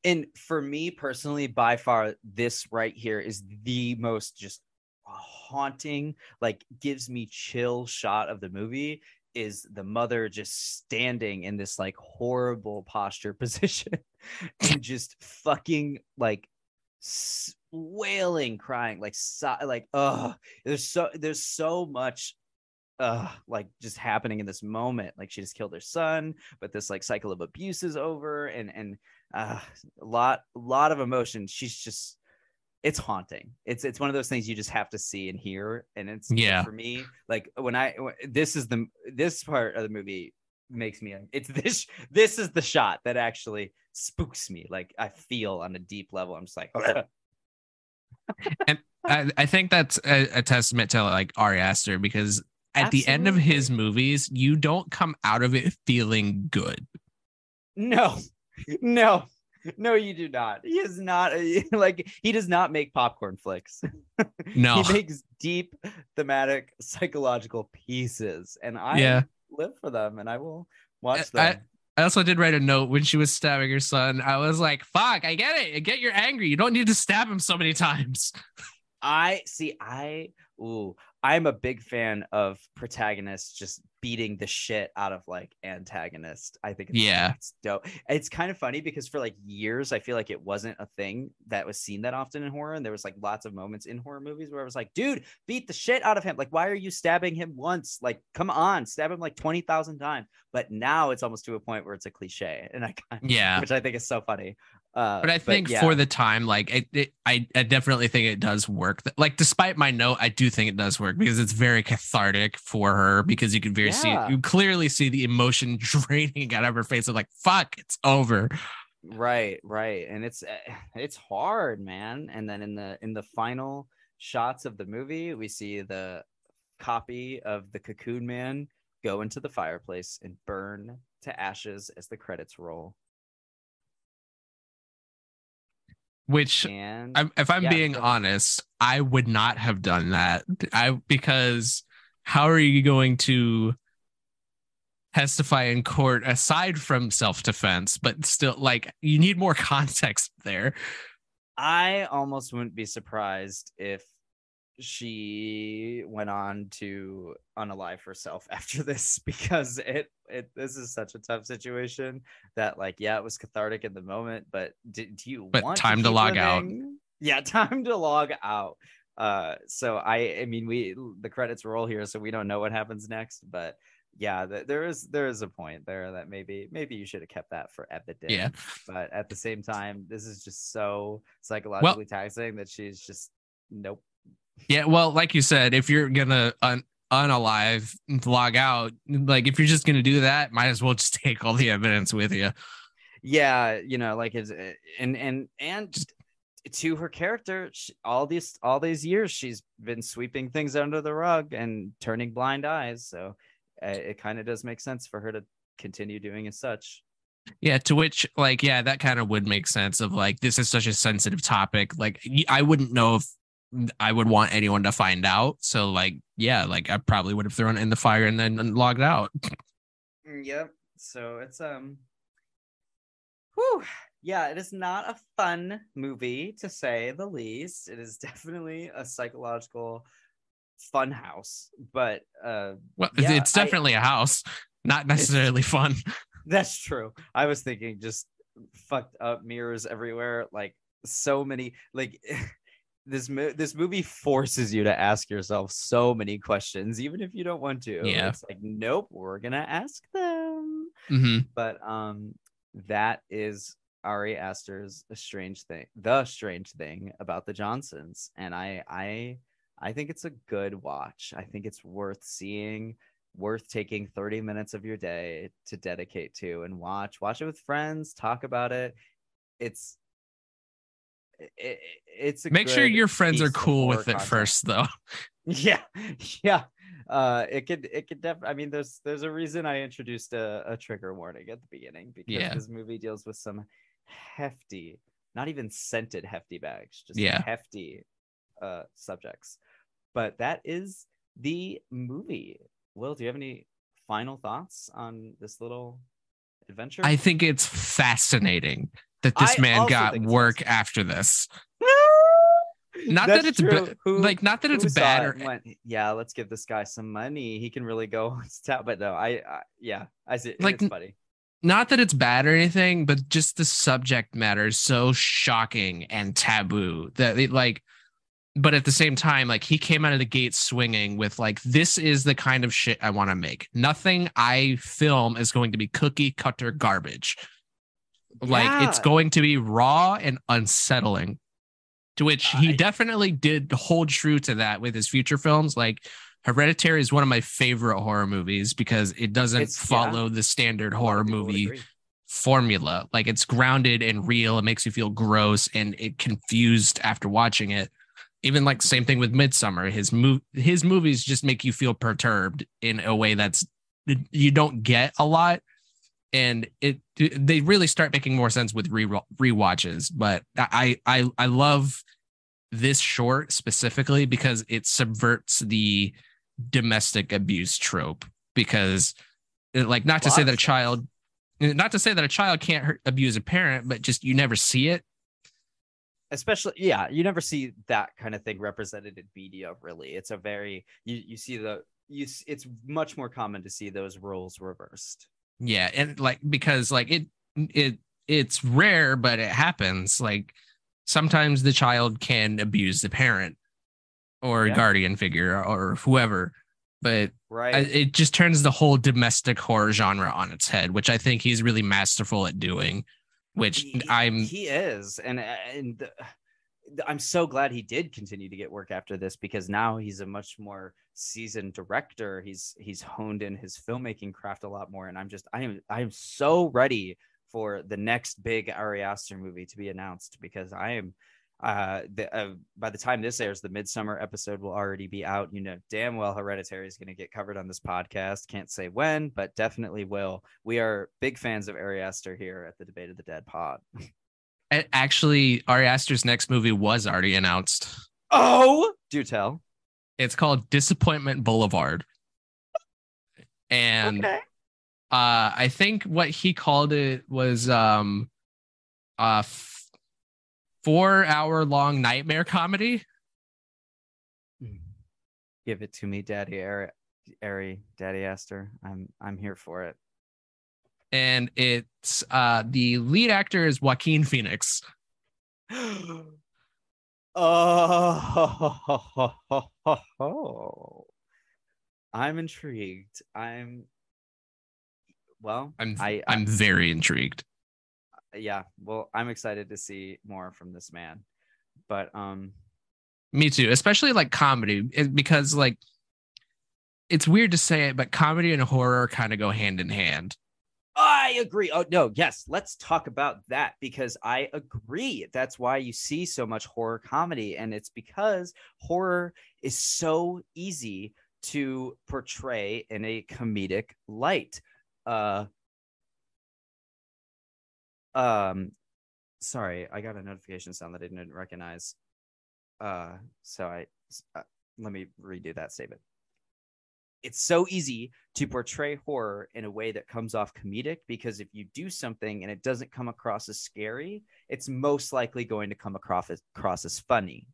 and for me personally by far this right here is the most just haunting like gives me chill shot of the movie is the mother just standing in this like horrible posture position and just fucking like wailing crying like so, like oh there's so there's so much uh like just happening in this moment like she just killed her son but this like cycle of abuse is over and and uh, a lot lot of emotion. She's just it's haunting. It's it's one of those things you just have to see and hear and it's Yeah. for me like when i when- this is the this part of the movie makes me it's this this is the shot that actually spooks me. Like i feel on a deep level i'm just like and I, I think that's a, a testament to like Ari Aster because at the end of his movies, you don't come out of it feeling good. no no No, you do not. He is not a, like he does not make popcorn flicks. No. he makes deep thematic psychological pieces, and I Yeah. live for them, and I will watch I- them. I also did write a note when she was stabbing her son. I was like, fuck, I get it. I get you're angry. You don't need to stab him so many times. I see. I ooh, I'm a big fan of protagonists just beating the shit out of like antagonist. I think it's, Yeah. it's dope. It's kind of funny because for like years, I feel like it wasn't a thing that was seen that often in horror, and there was like lots of moments in horror movies where I was like, dude, beat the shit out of him. Like, why are you stabbing him once? Like, come on, stab him like twenty thousand times. But now it's almost to a point where it's a cliche, and I kind Yeah. which I think is so funny. Uh, But I think yeah. for the time, like it, it, I, I definitely think it does work. Like, despite my note, I do think it does work because it's very cathartic for her because you can very Yeah. see, you clearly see the emotion draining out of her face of like, fuck, it's over. right right and it's eh, it's hard man and then in the in the final shots of the movie we see the copy of the cocoon man go into the fireplace and burn to ashes as the credits roll Which and I'm, if I'm Yeah, being ahead. honest, I would not have done that. I because how are you going to testify in court aside from self-defense, but still like you need more context there. i almost wouldn't be surprised if she went on to unalive herself after this because it it this is such a tough situation that like yeah it was cathartic in the moment but do, do you But want time to keep log out. yeah time to log out uh so i i mean we the credits roll here so we don't know what happens next but yeah th- there is there is a point there that maybe maybe you should have kept that for evidence Yeah. but at the same time this is just so psychologically taxing that she's just nope Yeah, well, like you said, if you're gonna un- unalive log out, like if you're just gonna do that, might as well just take all the evidence with you. yeah you know like it's uh, and and and to her character she, all these all these years she's been sweeping things under the rug and turning blind eyes so uh, it kind of does make sense for her to continue doing as such Yeah, to which like yeah, that kind of would make sense of like this is such a sensitive topic. Like I wouldn't know if I would want anyone to find out. So like yeah, like I probably would have thrown it in the fire and then logged out. Mm, Yep. So it's um whew. Yeah, it is not a fun movie to say the least. It is definitely a psychological fun house, but uh Well, Yeah, it's definitely a house, not necessarily fun. that's true. I was thinking just fucked up mirrors everywhere, like so many like this mo- this movie forces you to ask yourself so many questions even if you don't want to. Yeah. It's like nope, we're going to ask them. hmm but um that is Ari Aster's a strange thing the strange thing about the Johnsons and I I I think it's a good watch I think it's worth seeing worth taking 30 minutes of your day to dedicate to and watch watch it with friends talk about it it's it, it's a Make sure your friends are cool with it content. first, though. Yeah, yeah. Uh, it could, it could def. I mean, there's, there's a reason I introduced a, a trigger warning at the beginning because Yeah. this movie deals with some hefty, not even scented hefty bags, just Yeah. hefty, uh, subjects. But that is the movie. Will, do you have any final thoughts on this little adventure? I think it's fascinating that this I man got work after this. Not That's that it's ba- Who- like not that it's bad or went, yeah, let's give this guy some money. He can really go top. But no, I, I yeah, I see. Like, it's funny. not that it's bad or anything, but just the subject matter is so shocking and taboo that it like but at the same time, like he came out of the gate swinging with like, this is the kind of shit I want to make. Nothing I film is going to be cookie cutter garbage. Like it's going to be raw and unsettling. To which he definitely did hold true to that with his future films. Like Hereditary is one of my favorite horror movies because it doesn't It's- yeah. follow the standard horror of people would movie formula. Like it's grounded and real. It makes you feel gross and it confused after watching it. Even like same thing with Midsommar. His move his movies just make you feel perturbed in a way that's you don't get a lot. And it they really start making more sense with re rewatches. But I I I love this short specifically because it subverts the domestic abuse trope because uh, like not to say that a child not to say that a child can't hurt, abuse a parent but just you never see it. Especially yeah you never see that kind of thing represented in media really. It's a very you you see the you it's much more common to see those roles reversed yeah and like because like it it it's rare but it happens like sometimes the child can abuse the parent or yeah. guardian figure or whoever but right it just turns the whole domestic horror genre on its head which i think he's really masterful at doing which he, I'm he is, and uh, and I'm so glad he did continue to get work after this because now he's a much more seasoned director. He's he's honed in his filmmaking craft a lot more, and I'm just I am I am so ready for the next big Ari Aster movie to be announced because I am uh, the, uh, by the time this airs, the midsommar episode will already be out. You know, damn well Hereditary is going to get covered on this podcast. Can't say when, but definitely will. We are big fans of Ari Aster here at the Debate of the Dead pod. Actually, Ari Aster's next movie was already announced. Oh, do tell. It's called Disappointment Boulevard. And okay. uh, I think what he called it was um, uh, four hour long nightmare comedy. Give it to me, Daddy Ari, Ari Daddy Aster. I'm I'm here for it. And it's uh the lead actor is Joaquin Phoenix. oh, I'm intrigued. I'm well. I'm I, I'm very intrigued yeah, well, I'm excited to see more from this man. But um me too, especially like comedy because like it's weird to say it, but comedy and horror kind of go hand in hand. I agree. Oh no, yes, let's talk about that because I agree. That's why you see so much horror comedy and it's because horror is so easy to portray in a comedic light. Uh um, sorry, I got a notification sound that I didn't recognize. Uh, so I uh, let me redo that statement. It's so easy to portray horror in a way that comes off comedic because if you do something and it doesn't come across as scary, it's most likely going to come across as, across as funny.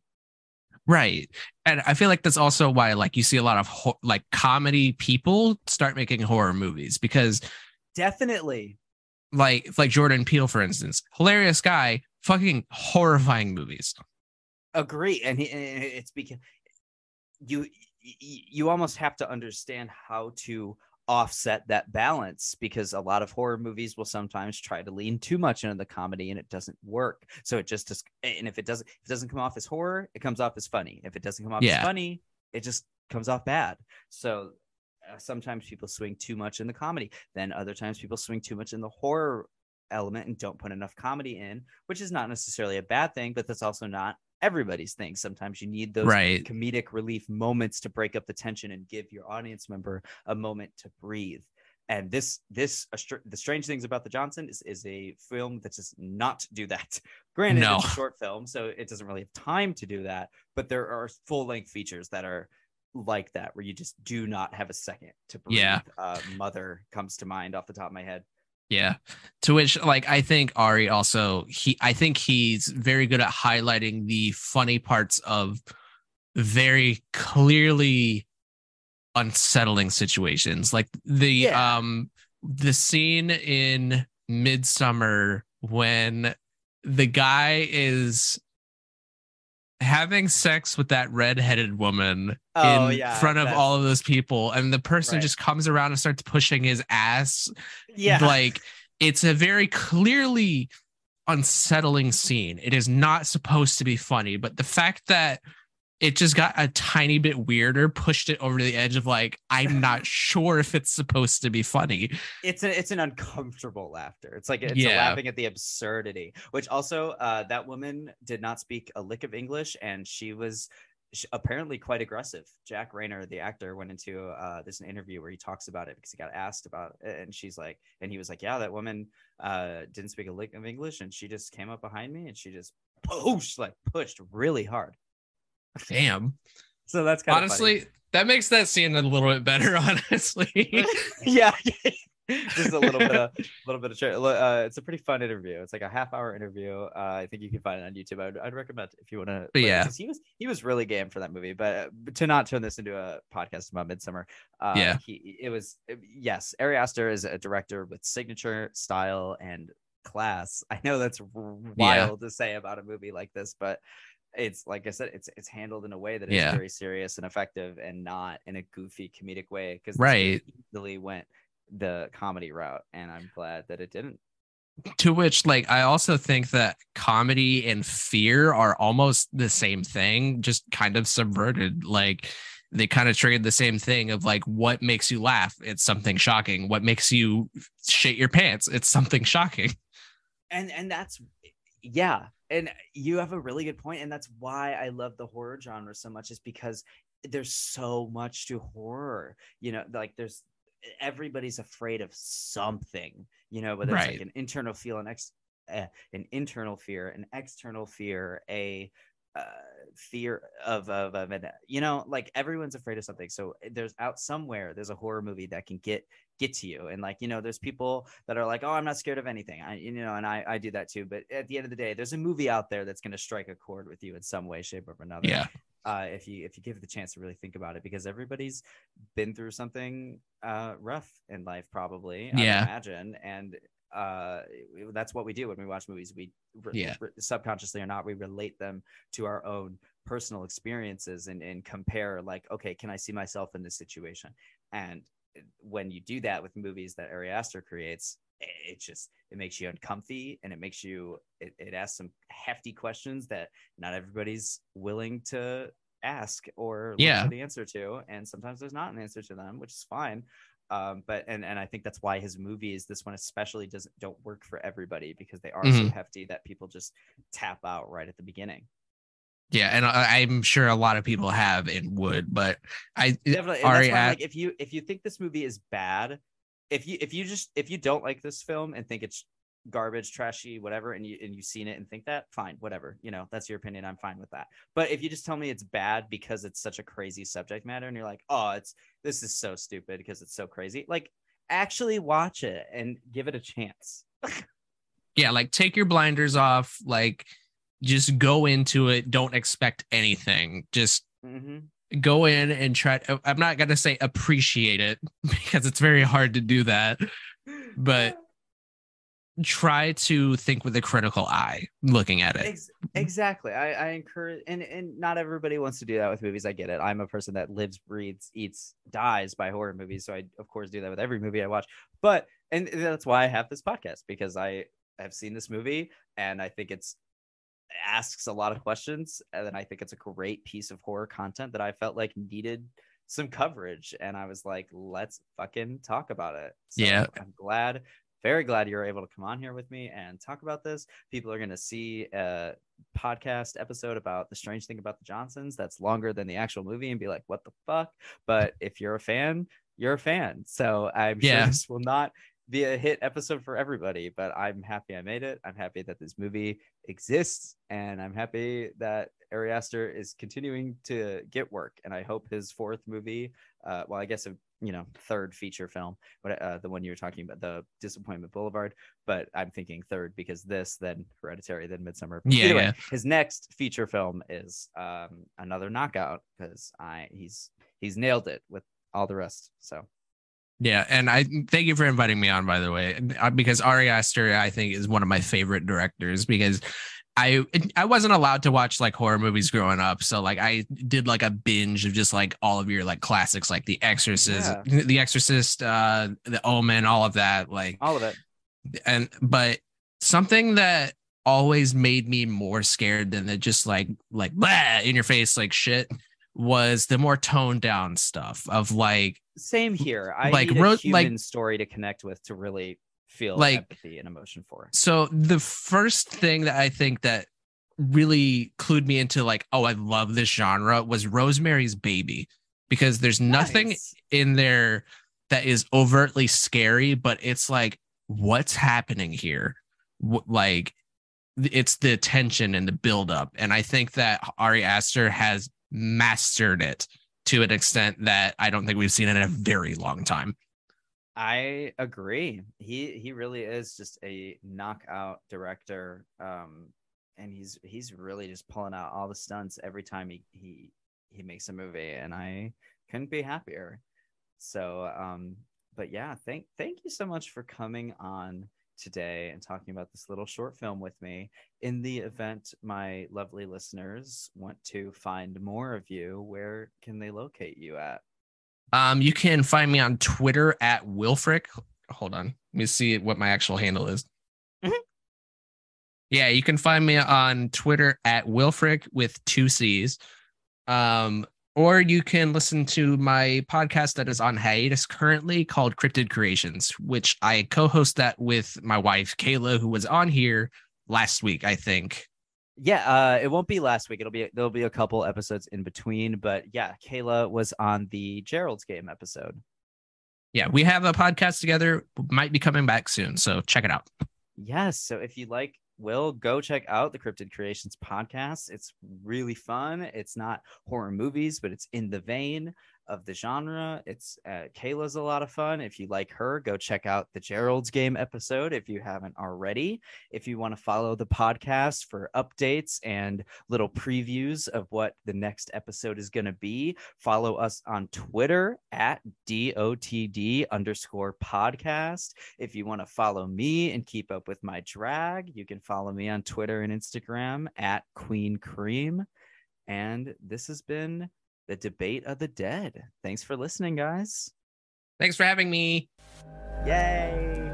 Right. And I feel like that's also why like you see a lot of ho- like comedy people start making horror movies because definitely like like Jordan Peele, for instance, hilarious guy, fucking horrifying movies. Agree, and he, it's because you you almost have to understand how to offset that balance because a lot of horror movies will sometimes try to lean too much into the comedy and it doesn't work. So it just and if it doesn't if it doesn't come off as horror, it comes off as funny. If it doesn't come off yeah. as funny, it just comes off bad. So uh, sometimes people swing too much in the comedy. Then other times people swing too much in the horror element and don't put enough comedy in, which is not necessarily a bad thing, but that's also not everybody's thing. Sometimes you need those right. comedic relief moments to break up the tension and give your audience member a moment to breathe. And this, this, the strange things about the Johnson is, is a film that does not do that. Granted, no. it's a short film, so it doesn't really have time to do that. But there are full length features that are like that where you just do not have a second to breathe. Yeah. Uh, Mother comes to mind off the top of my head. Yeah. To which like I think Ari also he I think he's very good at highlighting the funny parts of very clearly unsettling situations. Like the yeah. um the scene in Midsommar when the guy is having sex with that redheaded woman oh, in yeah, front of all of those people and the person right. just comes around and starts pushing his ass yeah like it's a very clearly unsettling scene it is not supposed to be funny but the fact that it just got a tiny bit weirder, pushed it over the edge of like, I'm not sure if it's supposed to be funny. It's a, it's an uncomfortable laughter. It's like it's yeah. laughing at the absurdity, which also uh, that woman did not speak a lick of English and she was apparently quite aggressive. Jack Reynor, the actor, went into uh, this interview where he talks about it because he got asked about it, and she's like, and he was like, yeah, that woman uh, didn't speak a lick of English, and she just came up behind me and she just pushed, like pushed really hard. Damn. So that's kind honestly that makes that scene a little bit better. Honestly, yeah. just a little bit of a little bit of uh, it's a pretty fun interview it's like a half hour interview uh, i think you can find it on youtube i'd, I'd recommend if you want to yeah he was he was really game for that movie but, but to not turn this into a podcast about Midsommar. uh, yeah he it was yes ari aster is a director with signature style and class i know that's wild yeah. to say about a movie like this but it's like I said, it's it's handled in a way that is yeah. very serious and effective, and not in a goofy comedic way. Because right, easily went the comedy route and i'm glad that it didn't. To which like i also think that comedy and fear are almost the same thing just kind of subverted like they kind of triggered the same thing of like what makes you laugh? It's something shocking. What makes you shit your pants? It's something shocking. And and that's yeah and you have a really good point and that's why i love the horror genre so much is because there's so much to horror you know like there's everybody's afraid of something, you know, whether right. it's like an internal feel, an ex, uh, an internal fear, an external fear, a uh, fear of, of of an, you know, like everyone's afraid of something. So eh, there's out somewhere there's a horror movie that can get get to you, and like you know, there's people that are like, oh, I'm not scared of anything. I you know, and I I do that too. But at the end of the day, there's a movie out there that's going to strike a chord with you in some way, shape, or another. Yeah uh, if you if you give it the chance to really think about it because everybody's been through something uh, rough in life probably yeah I imagine and uh, that's what we do when we watch movies. We re- yeah. re- subconsciously or not we relate them to our own personal experiences and, and compare like okay can i see myself in this situation? And when you do that with movies that ari aster creates it just it makes you uncomfy and it makes you it, it asks some hefty questions that not everybody's willing to ask or yeah. the answer to. And sometimes there's not an answer to them which is fine um but and and i think that's why his movies this one especially doesn't don't work for everybody because they are mm-hmm. so hefty that people just tap out right at the beginning yeah, and I, am sure a lot of people have and would, but I definitely. Ari, why, like, if you if you think this movie is bad, if you if you just if you don't like this film and think it's garbage, trashy, whatever, and you and you've seen it and think that, fine, whatever. You know, that's your opinion. I'm fine with that. But if you just tell me it's bad because it's such a crazy subject matter and you're like, oh, it's this is so stupid because it's so crazy, like actually watch it and give it a chance. yeah, like take your blinders off, like just go into it. Don't expect anything. Just mm-hmm go in and try i'm not going to say appreciate it because it's very hard to do that but try to think with a critical eye looking at it. Exactly. I, I encourage and, and not everybody wants to do that with movies. I get it. I'm a person that lives breathes eats dies by horror movies so i of course do that with every movie i watch. But and that's why i have this podcast because i have seen this movie and i think it's asks a lot of questions and then i think it's a great piece of horror content that i felt like needed some coverage and i was like let's fucking talk about it. So yeah. I'm glad very glad you're able to come on here with me and talk about this. People are going to see a podcast episode about the strange thing about the johnsons that's longer than the actual movie and be like what the fuck? But if you're a fan you're a fan. So i'm yeah. sure this will not be a hit episode for everybody, but I'm happy I made it. I'm happy that this movie exists, and I'm happy that Ari Aster is continuing to get work. And I hope his fourth movie, uh, well, I guess a you know third feature film, but uh, the one you were talking about, the Disappointment Boulevard. But I'm thinking third because this, then Hereditary, then Midsommar. Yeah, anyway, yeah. His next feature film is um, another knockout because I he's he's nailed it with all the rest. So yeah, and I thank you for inviting me on, by the way, uh, because Ari Aster, I think, is one of my favorite directors because I I wasn't allowed to watch like horror movies growing up, so like I did like a binge of just like all of your like classics, like The Exorcist, yeah. The Exorcist, uh, The Omen, all of that, like all of it. And but something that always made me more scared than the just like like blah in your face like shit was the more toned down stuff of like same here. I like need a human like, story to connect with to really feel like empathy and emotion for. So the first thing that I think that really clued me into like, oh, I love this genre was Rosemary's Baby because there's nothing Nice. in there that is overtly scary, but it's like, what's happening here? Like, it's the tension and the buildup. And I think that Ari Aster has mastered it to an extent that I don't think we've seen in a very long time. I agree. He he really is just a knockout director. Um and he's he's really just pulling out all the stunts every time he he he makes a movie and I couldn't be happier. So um but yeah, thank thank you so much for coming on today and talking about this little short film with me. In the event my lovely listeners want to find more of you, where can they locate you at? Um, you can find me on Twitter at Wilfricc. Hold on, let me see what my actual handle is. Mhm. Yeah, you can find me on Twitter at Wilfricc with two C's. Um, or you can listen to my podcast that is on hiatus currently called Cryptid Creations, which I co-host that with my wife Kayla, who was on here last week, I think. Yeah, uh, it won't be last week. It'll be there'll be a couple episodes in between, but yeah, Kayla was on the Gerald's game episode. Yeah, we have a podcast together. Might be coming back soon, so check it out. Yes, so if you like Will, go check out the Cryptid Creations podcast. It's really fun. It's not horror movies, but it's in the vein of the genre. It's uh, Kayla's a lot of fun. If you like her, go check out the Gerald's game episode if you haven't already. If you want to follow the podcast for updates and little previews of what the next episode is going to be, follow us on Twitter at DOTD underscore podcast. If you want to follow me and keep up with my drag, you can follow me on Twitter and Instagram at Queen Cream. And this has been the debate of the dead. Thanks for listening, guys. Thanks for having me. Yay!